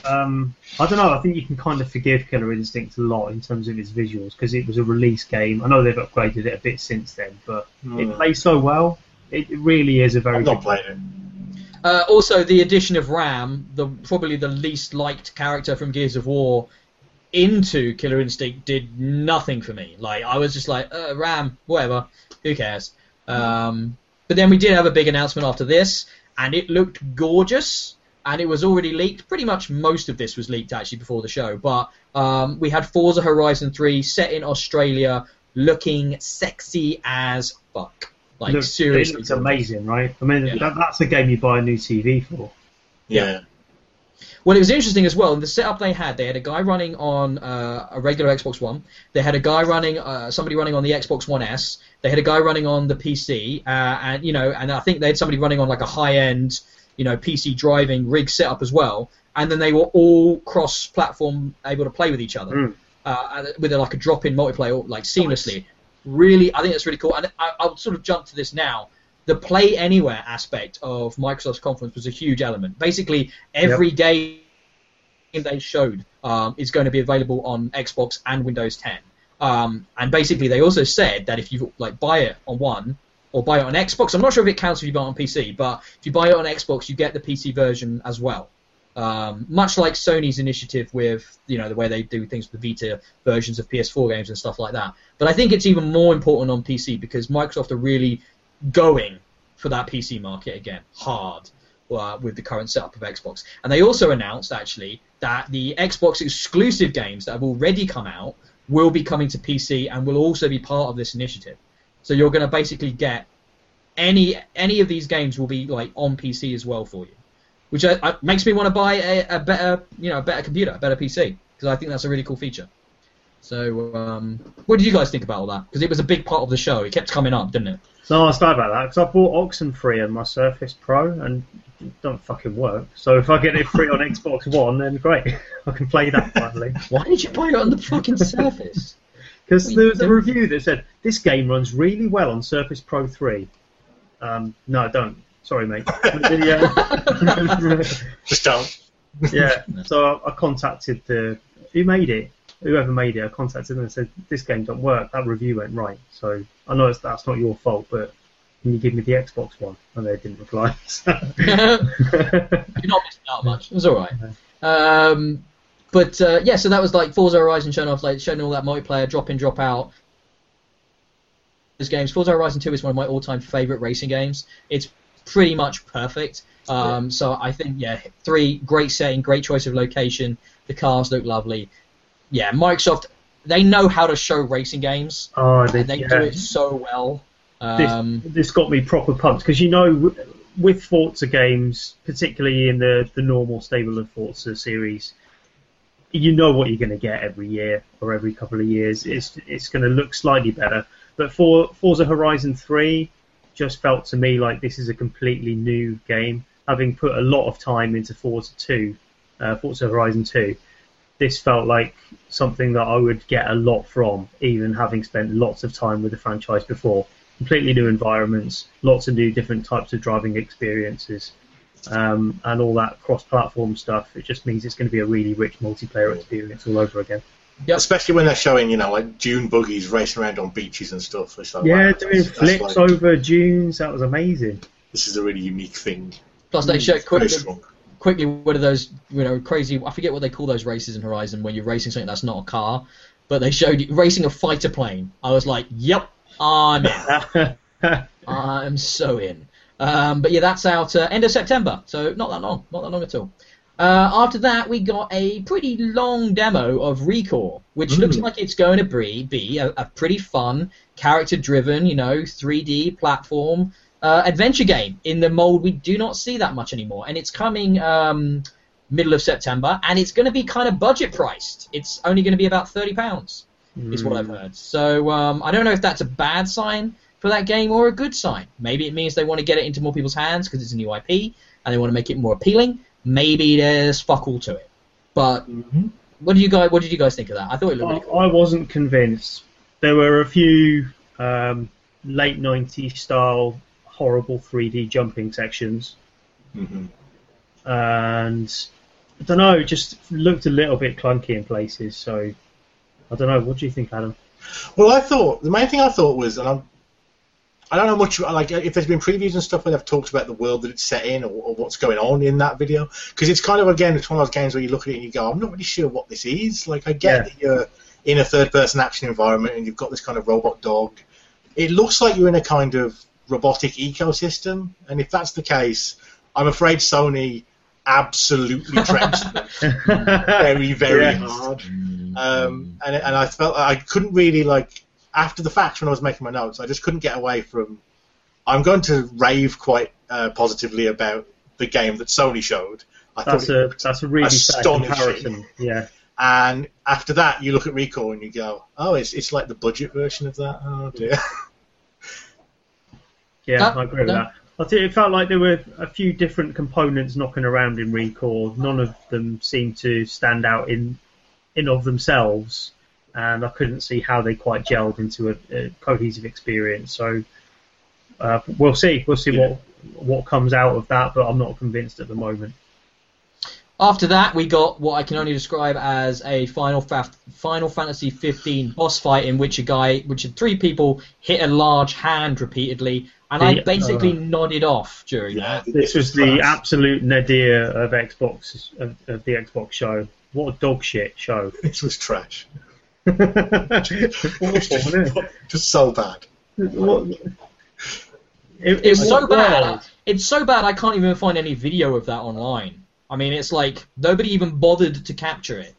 um, I don't know. I think you can kind of forgive Killer Instinct a lot in terms of its visuals because it was a release game. I know they've upgraded it a bit since then, but it Mm. plays so well. It it really is a very I've good not played it. Uh, also, the addition of RAAM, the probably the least liked character from Gears of War, into Killer Instinct did nothing for me. Like I was just like, uh, RAAM, whatever, who cares? Um, but then we did have a big announcement after this, and it looked gorgeous. And it was already leaked. Pretty much most of this was leaked actually before the show. But um, we had Forza Horizon 3 set in Australia, looking sexy as fuck. Like Look, seriously, it looks amazing, right? I mean, Yeah. that, that's the game you buy a new TV for. Yeah. Well, it was interesting as well. In the setup they had, they had a guy running on uh, a regular Xbox One. They had a guy running, uh, somebody running on the Xbox One S. They had a guy running on the PC, uh, and you know, and I think they had somebody running on like a high-end, you know, PC driving rig setup as well. And then they were all cross-platform, able to play with each other. Mm. uh, with a, like a drop-in multiplayer, like seamlessly. Really, I think that's really cool. And I, I'll sort of jump to this now. The Play Anywhere aspect of Microsoft's conference was a huge element. Basically, every game they showed um, is going to be available on Xbox and Windows 10. Um, and basically, they also said that if you like buy it on one or buy it on Xbox, I'm not sure if it counts if you buy it on PC, but if you buy it on Xbox, you get the PC version as well. Um, much like Sony's initiative with you know the way they do things with the Vita versions of PS4 games and stuff like that. But I think it's even more important on PC because Microsoft are really going for that PC market again hard uh, with the current setup of Xbox. And they also announced actually that the Xbox exclusive games that have already come out will be coming to PC and will also be part of this initiative. So you're going to basically get any any of these games will be like on PC as well for you which I, I, makes me want to buy a, a, better, you know, a better computer, a better PC, because I think that's a really cool feature. So, um, what did you guys think about all that? Because it was a big part of the show. It kept coming up, didn't it? No, I was about that because I bought Oxenfree and my Surface Pro, and it don't fucking work. So if I get it free on Xbox One, then great, <laughs> I can play that finally. <laughs> Why did you buy it on the fucking Surface? <laughs> Because there was a review that said this game runs really well on Surface Pro 3. Um, no, don't. Sorry, mate. Just don't. yeah. So I, I contacted the who made it, whoever made it. I contacted them and said this game don't work. That review went right. So I know it's, that's not your fault, but can you give me the Xbox one? And they didn't reply. <laughs> <laughs> You're not missing out much. It was all right. Um, but uh, yeah, so that was like Forza Horizon showing off, like showing all that multiplayer, drop in, drop out. Those games. Forza Horizon 2 is one of my all-time favorite racing games. It's pretty much perfect. Um, so I think yeah, three great setting, great choice of location. The cars look lovely. Yeah, Microsoft they know how to show racing games. Oh, they, they yeah. do it so well. Um, this, this got me proper pumped because you know with Forza games, particularly in the the normal stable of Forza series, you know what you're going to get every year or every couple of years. It's it's going to look slightly better. But for Forza Horizon 3, just felt to me like this is a completely new game. Having put a lot of time into Forza 2, uh, Forza Horizon 2, this felt like something that I would get a lot from, even having spent lots of time with the franchise before. Completely new environments, lots of new different types of driving experiences, um, and all that cross-platform stuff. It just means it's going to be a really rich multiplayer experience all over again. Yep. Especially when they're showing, you know, like dune buggies racing around on beaches and stuff. It's like, yeah, wow, doing that's- that's flips like- over dunes. That was amazing. This is a really unique thing. plus they show Very quickly, strong. Quickly one of those you know crazy. I forget what they call those races in Horizon when you're racing something that's not a car, but they showed you racing a fighter plane. I was like, yep, I'm in. <laughs> I'm so in. Um, but yeah, that's out uh, end of September, so not that long, not that long at all. Uh, after that, we got a pretty long demo of Recore, which looks like it's going to be, be a, a pretty fun, character-driven, you know, 3D platform uh, adventure game in the mold we do not see that much anymore. And it's coming um, middle of September, and it's going to be kind of budget priced. It's only going to be about thirty pounds, is what I've heard. So um, I don't know if that's a bad sign for that game or a good sign. Maybe it means they want to get it into more people's hands because it's a new IP and they want to make it more appealing. Maybe there's fuck all to it. But what did you guys what did you guys think of that? I thought it looked really cool. I, I wasn't convinced. There were a few um, late 90s style horrible 3D jumping sections, hmm and I don't know, it just looked a little bit clunky in places. So I don't know. What do you think, Adam? Well, I thought the main thing I thought was, and I'm, I don't know much like if there's been previews and stuff where they've talked about the world that it's set in or, or what's going on in that video, because it's kind of again it's one of those games where you look at it and you go, I'm not really sure what this is. Like I get Yeah. that you're in a third-person action environment and you've got this kind of robot dog. It looks like you're in a kind of robotic ecosystem, and if that's the case, I'm afraid Sony absolutely them <laughs> very, very Yeah. hard. Um, and, and I felt I couldn't really like after the fact when I was making my notes, I just couldn't get away from. I'm going to rave quite uh, positively about the game that Sony showed. I That's thought, a that's a really astonishing. comparison. Yeah. and after that, you look at Recore and you go, "Oh, it's it's like the budget version of that." Oh dear. <laughs> Yeah, I agree with that. I think it felt like there were a few different components knocking around in Recore. None of them seemed to stand out in in of themselves. and I couldn't see how they quite gelled into a, a cohesive experience. So uh, we'll see. We'll see Yeah. what what comes out of that, but I'm not convinced at the moment. After that, we got what I can only describe as a Final, Fa- Final Fantasy 15 boss fight in which a guy, which had three people hit a large hand repeatedly, and I basically uh, nodded off during Yeah, that. This was the class. absolute nadir of Xbox of, of the Xbox show. What a dog shit show! <laughs> This was trash. Awful, wasn't it? <laughs> Just so bad. What- It, It's it so was- bad. It's so bad I can't even find any video of that online. I mean, it's like nobody even bothered to capture it.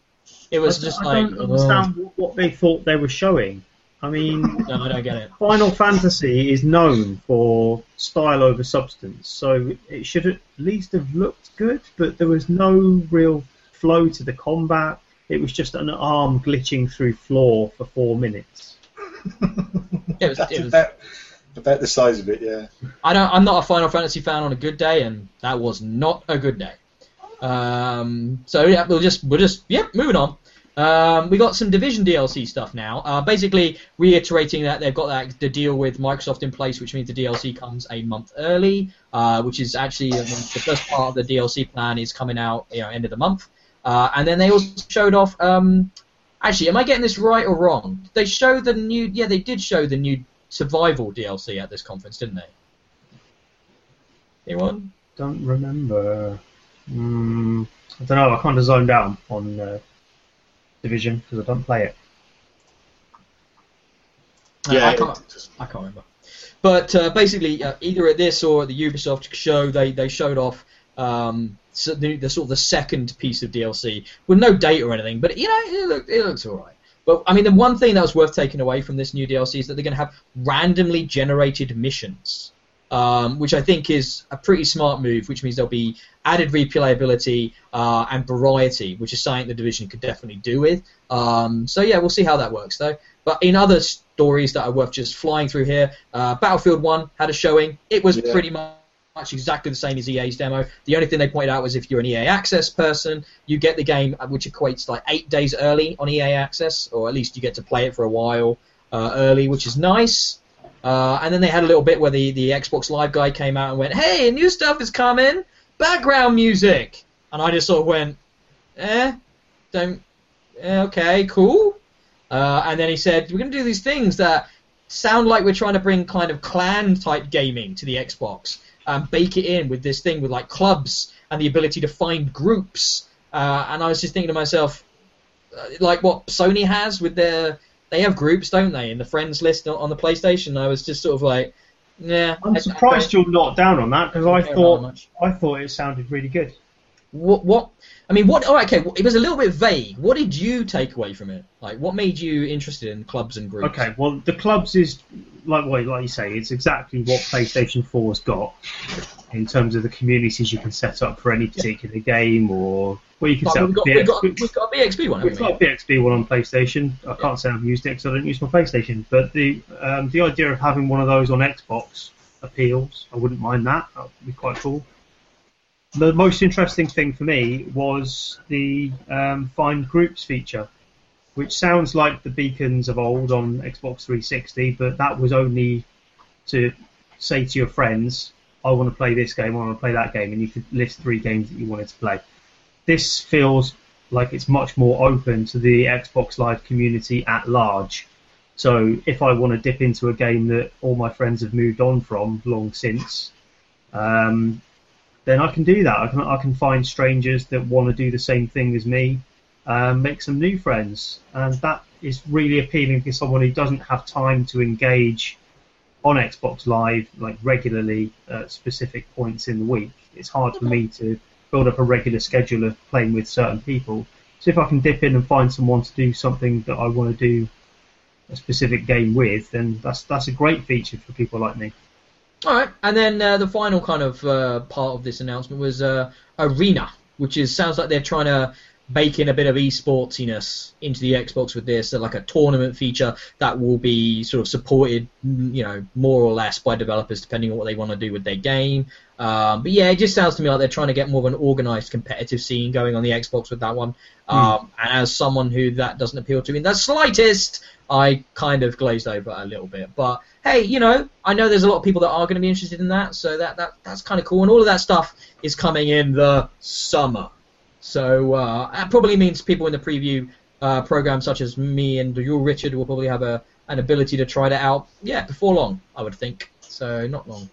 It was I, just I like, don't understand what, what they thought they were showing. I mean, <laughs> no, I don't get it. Final Fantasy is known for style over substance, so it should at least have looked good, but there was no real flow to the combat. It was just an arm glitching through floor for four minutes. <laughs> It was, That's it was, about, about the size of it, yeah. I don't. I'm not a Final Fantasy fan on a good day, and that was not a good day. Um, so yeah, we'll just we'll just yep, moving on. Um, we got some Division DLC stuff now. Uh, basically, reiterating that they've got that the deal with Microsoft in place, which means the DLC comes a month early, uh, which is actually I mean, the first part of the DLC plan is coming out you know end of the month. Uh, and then they also showed off. Um, actually, am I getting this right or wrong? They showed the new. Yeah, they did show the new survival DLC at this conference, didn't they? Anyone? Don't remember. Mm, I don't know. I kind of zoned out on uh, Division because I don't play it. Yeah, I can't, just- I can't remember. But uh, basically, uh, either at this or at the Ubisoft show, they, they showed off um, so the, the sort of the second piece of DLC with no date or anything. But you know, it, look, it looks all right. But I mean, the one thing that was worth taking away from this new DLC is that they're going to have randomly generated missions, um, which I think is a pretty smart move. Which means there'll be added replayability uh, and variety, which is something the division could definitely do with. Um, so yeah, we'll see how that works though. But in other stories that are worth just flying through here, uh, Battlefield 1 had a showing. It was Yeah. pretty much exactly the same as EA's demo. The only thing they pointed out was if you're an EA Access person, you get the game, uh, which equates like eight days early on EA Access, or at least you get to play it for a while uh, early, which is nice. Uh, and then they had a little bit where the, the Xbox Live guy came out and went, "Hey, new stuff is coming, background music," and I just sort of went, "Eh, don't, eh, okay, cool." Uh, and then he said, "We're going to do these things that sound like we're trying to bring kind of clan type gaming to the Xbox, and bake it in with this thing with like clubs and the ability to find groups." Uh, and I was just thinking to myself, uh, like what Sony has with their, they have groups, don't they, in the friends list on, the PlayStation. I was just sort of like, yeah. I'm surprised you're not down on that because I thought. I thought it sounded really good. What? What? I mean, what? Oh, okay. It was a little bit vague. What did you take away from it? Like, what made you interested in clubs and groups? Okay, well the clubs is like well, like you say, it's exactly what PlayStation 4's got in terms of the communities you can set up for any particular game or well you can But set up we've got, BX we've, got, we've got a BXB one, We've got a? BXB one on PlayStation. I can't say I've used it because I don't use my PlayStation. But the um, the idea of having one of those on Xbox appeals. I wouldn't mind that. That would be quite cool. The most interesting thing for me was the um, find groups feature, which sounds like the beacons of old on Xbox 360, but that was only to say to your friends, "I want to play this game, I want to play that game," and you could list three games that you wanted to play. This feels like it's much more open to the Xbox Live community at large. So if I want to dip into a game that all my friends have moved on from long since, um, then I can do that. I can I can find strangers that want to do the same thing as me, um, make some new friends, and that is really appealing to someone who doesn't have time to engage on Xbox Live like regularly at specific points in the week. It's hard for me to build up a regular schedule of playing with certain people. So if I can dip in and find someone to do something that I want to do a specific game with, then that's that's a great feature for people like me. All right, and then uh, the final kind of uh, part of this announcement was uh, Arena, which is sounds like they're trying to bake in a bit of esportsiness into the Xbox with this, so like a tournament feature that will be sort of supported, mm, you know, more or less by developers depending on what they want to do with their game. Um, but yeah, it just sounds to me like they're trying to get more of an organized competitive scene going on the Xbox with that one. Um, and as someone who that doesn't appeal to in the slightest, I kind of glazed over a little bit. But hey, you know, I know there's a lot of people that are going to be interested in that, so that, that that's kind of cool. And all of that stuff is coming in the summer. So uh, that probably means people in the preview uh, program, such as me and you, Richard, will probably have a an ability to try that out. Yeah, before long, I would think. So not long.